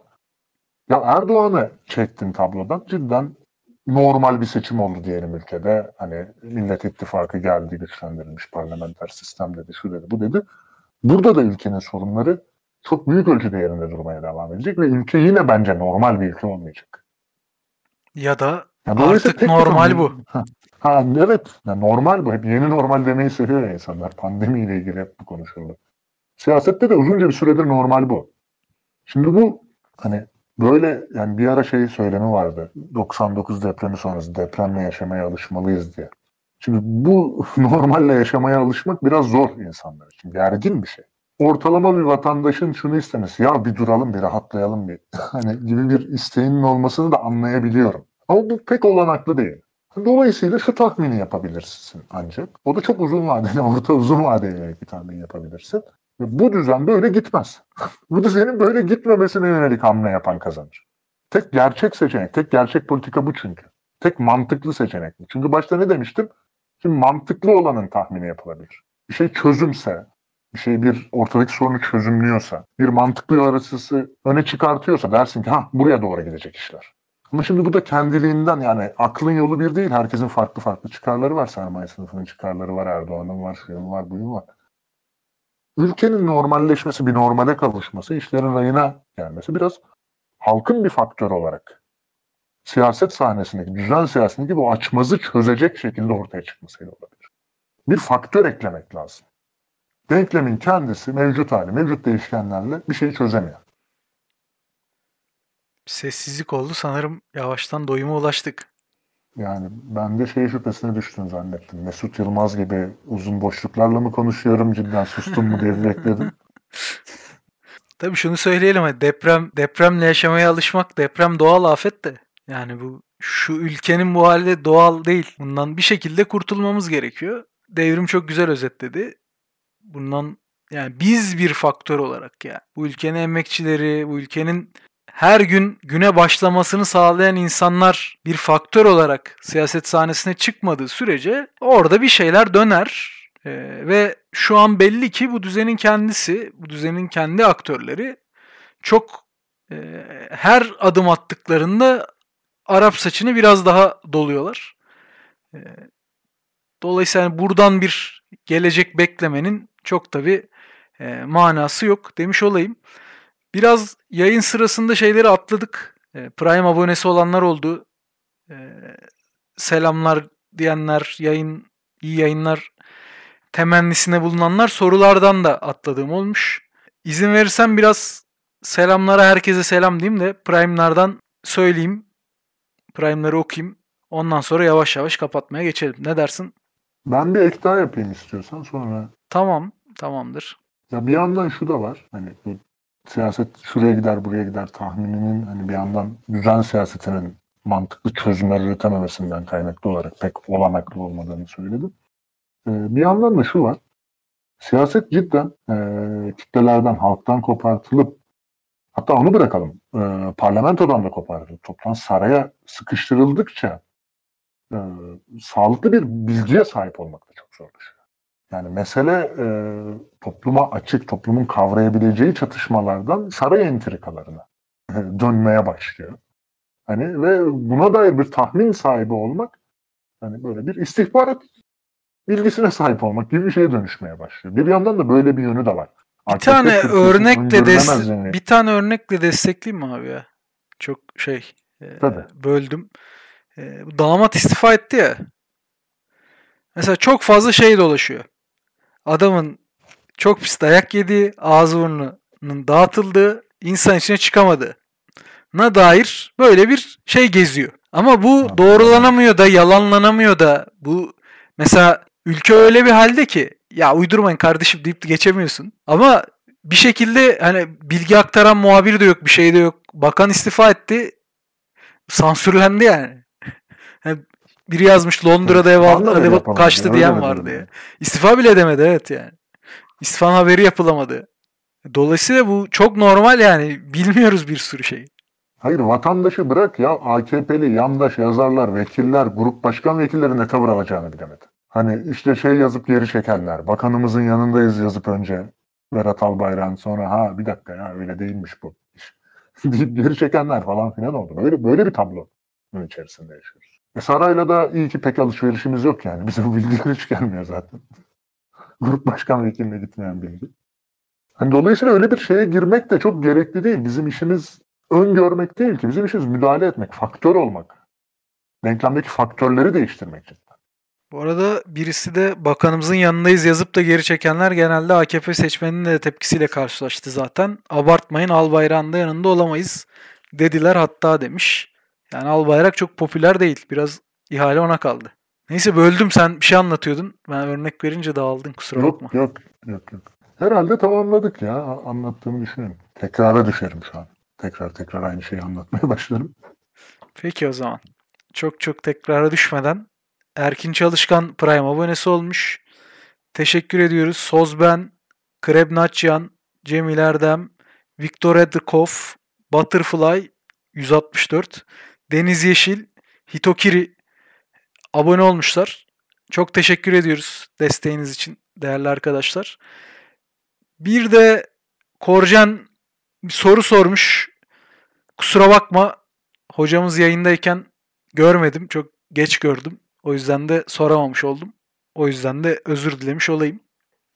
Ya Erdoğan'ı çektin tablodan cidden normal bir seçim oldu diyelim ülkede. Hani Millet İttifakı geldi güçlendirilmiş parlamenter sistem dedi şu dedi bu dedi. Burada da ülkenin sorunları çok büyük ölçüde yerinde durmaya devam edecek ve ülke yine bence normal bir ülke olmayacak. Ya da Ya artık bir normal bu. Ha, ha, evet ya normal bu. Hep yeni normal demeyi seviyor ya insanlar. Pandemiyle ilgili hep bu konuşuldu. Siyasette de uzunca bir süredir normal bu. Şimdi bu hani böyle yani bir ara şey söylemi vardı. 99 depremi sonrası depremle yaşamaya alışmalıyız diye. Şimdi bu normalle yaşamaya alışmak biraz zor insanlar için. Gergin bir şey. Ortalama bir vatandaşın şunu istemesi. Ya bir duralım bir rahatlayalım bir. Hani gibi bir isteğinin olmasını da anlayabiliyorum. Ama bu pek olanaklı değil. Dolayısıyla şu tahmini yapabilirsin ancak. O da çok uzun vadeli, orta uzun vadeli bir tahmin yapabilirsin. Ve bu düzen böyle gitmez. bu düzenin böyle gitmemesine yönelik hamle yapan kazanır. Tek gerçek seçenek, tek gerçek politika bu çünkü. Tek mantıklı seçenek bu. Çünkü başta ne demiştim? Şimdi mantıklı olanın tahmini yapılabilir. Bir şey çözümse, bir şey bir ortadaki sorunu çözümlüyorsa, bir mantıklı yol öne çıkartıyorsa dersin ki ha buraya doğru gidecek işler. Ama şimdi bu da kendiliğinden yani aklın yolu bir değil. Herkesin farklı farklı çıkarları var. Sermaye sınıfının çıkarları var. Erdoğan'ın var, şuyun var, buyun var. Ülkenin normalleşmesi, bir normale kavuşması, işlerin rayına gelmesi biraz halkın bir faktör olarak siyaset sahnesindeki, düzen siyasindeki bu açmazı çözecek şekilde ortaya çıkmasıyla olabilir. Bir faktör eklemek lazım. Denklemin kendisi mevcut hali, mevcut değişkenlerle bir şeyi çözemiyor. Sessizlik oldu sanırım yavaştan doyuma ulaştık. Yani ben de şey şüphesine düştüm zannettim. Mesut Yılmaz gibi uzun boşluklarla mı konuşuyorum cidden sustum mu diye bekledim. Tabii şunu söyleyelim hadi deprem depremle yaşamaya alışmak deprem doğal afet de yani bu şu ülkenin bu hali doğal değil. Bundan bir şekilde kurtulmamız gerekiyor. Devrim çok güzel özetledi. Bundan yani biz bir faktör olarak ya bu ülkenin emekçileri, bu ülkenin her gün güne başlamasını sağlayan insanlar bir faktör olarak siyaset sahnesine çıkmadığı sürece orada bir şeyler döner. Ee, ve şu an belli ki bu düzenin kendisi, bu düzenin kendi aktörleri çok e, her adım attıklarında Arap saçını biraz daha doluyorlar. E, dolayısıyla buradan bir gelecek beklemenin çok tabi e, manası yok demiş olayım. Biraz yayın sırasında şeyleri atladık. E, Prime abonesi olanlar oldu. E, selamlar diyenler, yayın iyi yayınlar temennisine bulunanlar sorulardan da atladığım olmuş. İzin verirsen biraz selamlara herkese selam diyeyim de Prime'lardan söyleyeyim. Prime'ları okuyayım. Ondan sonra yavaş yavaş kapatmaya geçelim. Ne dersin? Ben bir ek daha yapayım istiyorsan sonra. Tamam, tamamdır. Ya bir yandan şu da var. Hani bu siyaset şuraya gider buraya gider tahmininin hani bir yandan düzen siyasetinin mantıklı çözümler üretememesinden kaynaklı olarak pek olanaklı olmadığını söyledim. Ee, bir yandan da şu var. Siyaset cidden e, kitlelerden, halktan kopartılıp hatta onu bırakalım. E, parlamentodan da kopartılıp toplan saraya sıkıştırıldıkça e, sağlıklı bir bilgiye sahip olmak da çok zorlaşıyor. Yani mesele e, topluma açık, toplumun kavrayabileceği çatışmalardan saray entrikalarına dönmeye başlıyor. Hani ve buna dair bir tahmin sahibi olmak hani böyle bir istihbarat bilgisine sahip olmak gibi bir şeye dönüşmeye başlıyor. Bir yandan da böyle bir yönü de var. Bir tane örnekle des yani. bir tane örnekle destekleyeyim mi abi ya? Çok şey e, böldüm. E, damat istifa etti ya. Mesela çok fazla şey dolaşıyor. Adamın çok pis dayak yediği, ağzı burnunun dağıtıldığı, insan içine çıkamadı. Na dair böyle bir şey geziyor. Ama bu doğrulanamıyor da, yalanlanamıyor da. Bu mesela ülke öyle bir halde ki ya uydurmayın kardeşim deyip geçemiyorsun. Ama bir şekilde hani bilgi aktaran muhabir de yok, bir şey de yok. Bakan istifa etti. Sansürlendi yani. yani biri yazmış Londra'da ev aldı, ev kaçtı diyen var diye. İstifa bile demedi evet yani. İstifa haberi yapılamadı. Dolayısıyla bu çok normal yani. Bilmiyoruz bir sürü şey. Hayır vatandaşı bırak ya AKP'li yandaş yazarlar, vekiller, grup başkan vekilleri ne tavır alacağını bilemedi. Hani işte şey yazıp geri çekenler, bakanımızın yanındayız yazıp önce Berat Albayrak'ın sonra ha bir dakika ya öyle değilmiş bu iş deyip geri çekenler falan filan oldu. Böyle, böyle bir tablo içerisinde yaşıyoruz. E sarayla da iyi ki pek alışverişimiz yok yani. Bize bu bilgiler hiç gelmiyor zaten. Grup başkan vekiline gitmeyen bilgi. Hani dolayısıyla öyle bir şeye girmek de çok gerekli değil. Bizim işimiz öngörmek değil ki. Bizim işimiz müdahale etmek, faktör olmak. Denklemdeki faktörleri değiştirmek için. Bu arada birisi de bakanımızın yanındayız yazıp da geri çekenler genelde AKP seçmeninin de tepkisiyle karşılaştı zaten. Abartmayın Albayrak'ın da yanında olamayız dediler hatta demiş. Yani Albayrak çok popüler değil. Biraz ihale ona kaldı. Neyse böldüm sen bir şey anlatıyordun. Ben örnek verince dağıldın kusura yok, bakma. Yok yok yok. Herhalde tamamladık ya anlattığımı düşünüyorum. Tekrara düşerim şu an. Tekrar tekrar aynı şeyi anlatmaya başlarım. Peki o zaman. Çok çok tekrara düşmeden Erkin Çalışkan Prime abonesi olmuş. Teşekkür ediyoruz. Sozben, Kreb Naçyan, Cemil Erdem, Viktor Edrikov, Butterfly 164, Deniz Yeşil, Hitokiri abone olmuşlar. Çok teşekkür ediyoruz desteğiniz için değerli arkadaşlar. Bir de Korcan bir soru sormuş. Kusura bakma hocamız yayındayken görmedim. Çok geç gördüm. O yüzden de soramamış oldum. O yüzden de özür dilemiş olayım.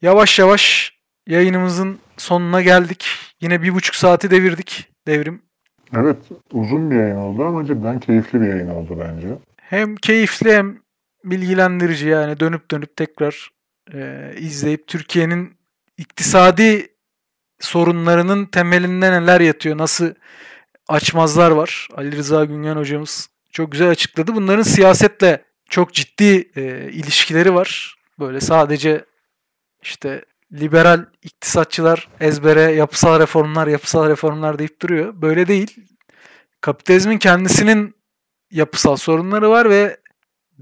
Yavaş yavaş yayınımızın sonuna geldik. Yine bir buçuk saati devirdik devrim. Evet uzun bir yayın oldu ama cidden keyifli bir yayın oldu bence. Hem keyifli hem bilgilendirici yani dönüp dönüp tekrar e, izleyip Türkiye'nin iktisadi sorunlarının temelinde neler yatıyor, nasıl açmazlar var. Ali Rıza Güngen hocamız çok güzel açıkladı. Bunların siyasetle çok ciddi e, ilişkileri var. Böyle sadece işte liberal iktisatçılar ezbere yapısal reformlar, yapısal reformlar deyip duruyor. Böyle değil. Kapitalizmin kendisinin yapısal sorunları var ve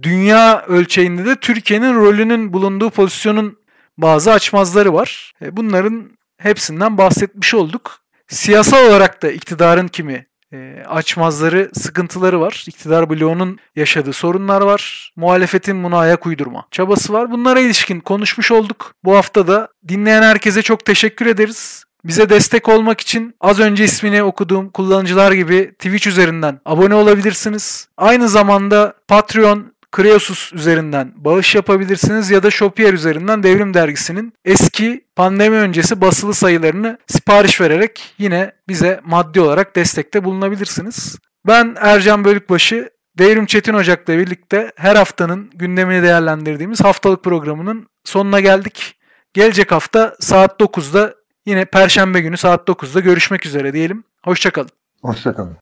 dünya ölçeğinde de Türkiye'nin rolünün bulunduğu pozisyonun bazı açmazları var. E, bunların hepsinden bahsetmiş olduk. Siyasal olarak da iktidarın kimi e, açmazları, sıkıntıları var. İktidar bloğunun yaşadığı sorunlar var. Muhalefetin buna ayak uydurma çabası var. Bunlara ilişkin konuşmuş olduk. Bu hafta da dinleyen herkese çok teşekkür ederiz. Bize destek olmak için az önce ismini okuduğum kullanıcılar gibi Twitch üzerinden abone olabilirsiniz. Aynı zamanda Patreon Kreosus üzerinden bağış yapabilirsiniz ya da Shopier üzerinden Devrim Dergisi'nin eski pandemi öncesi basılı sayılarını sipariş vererek yine bize maddi olarak destekte bulunabilirsiniz. Ben Ercan Bölükbaşı, Devrim Çetin Ocak'la birlikte her haftanın gündemini değerlendirdiğimiz haftalık programının sonuna geldik. Gelecek hafta saat 9'da yine Perşembe günü saat 9'da görüşmek üzere diyelim. Hoşçakalın. Hoşçakalın.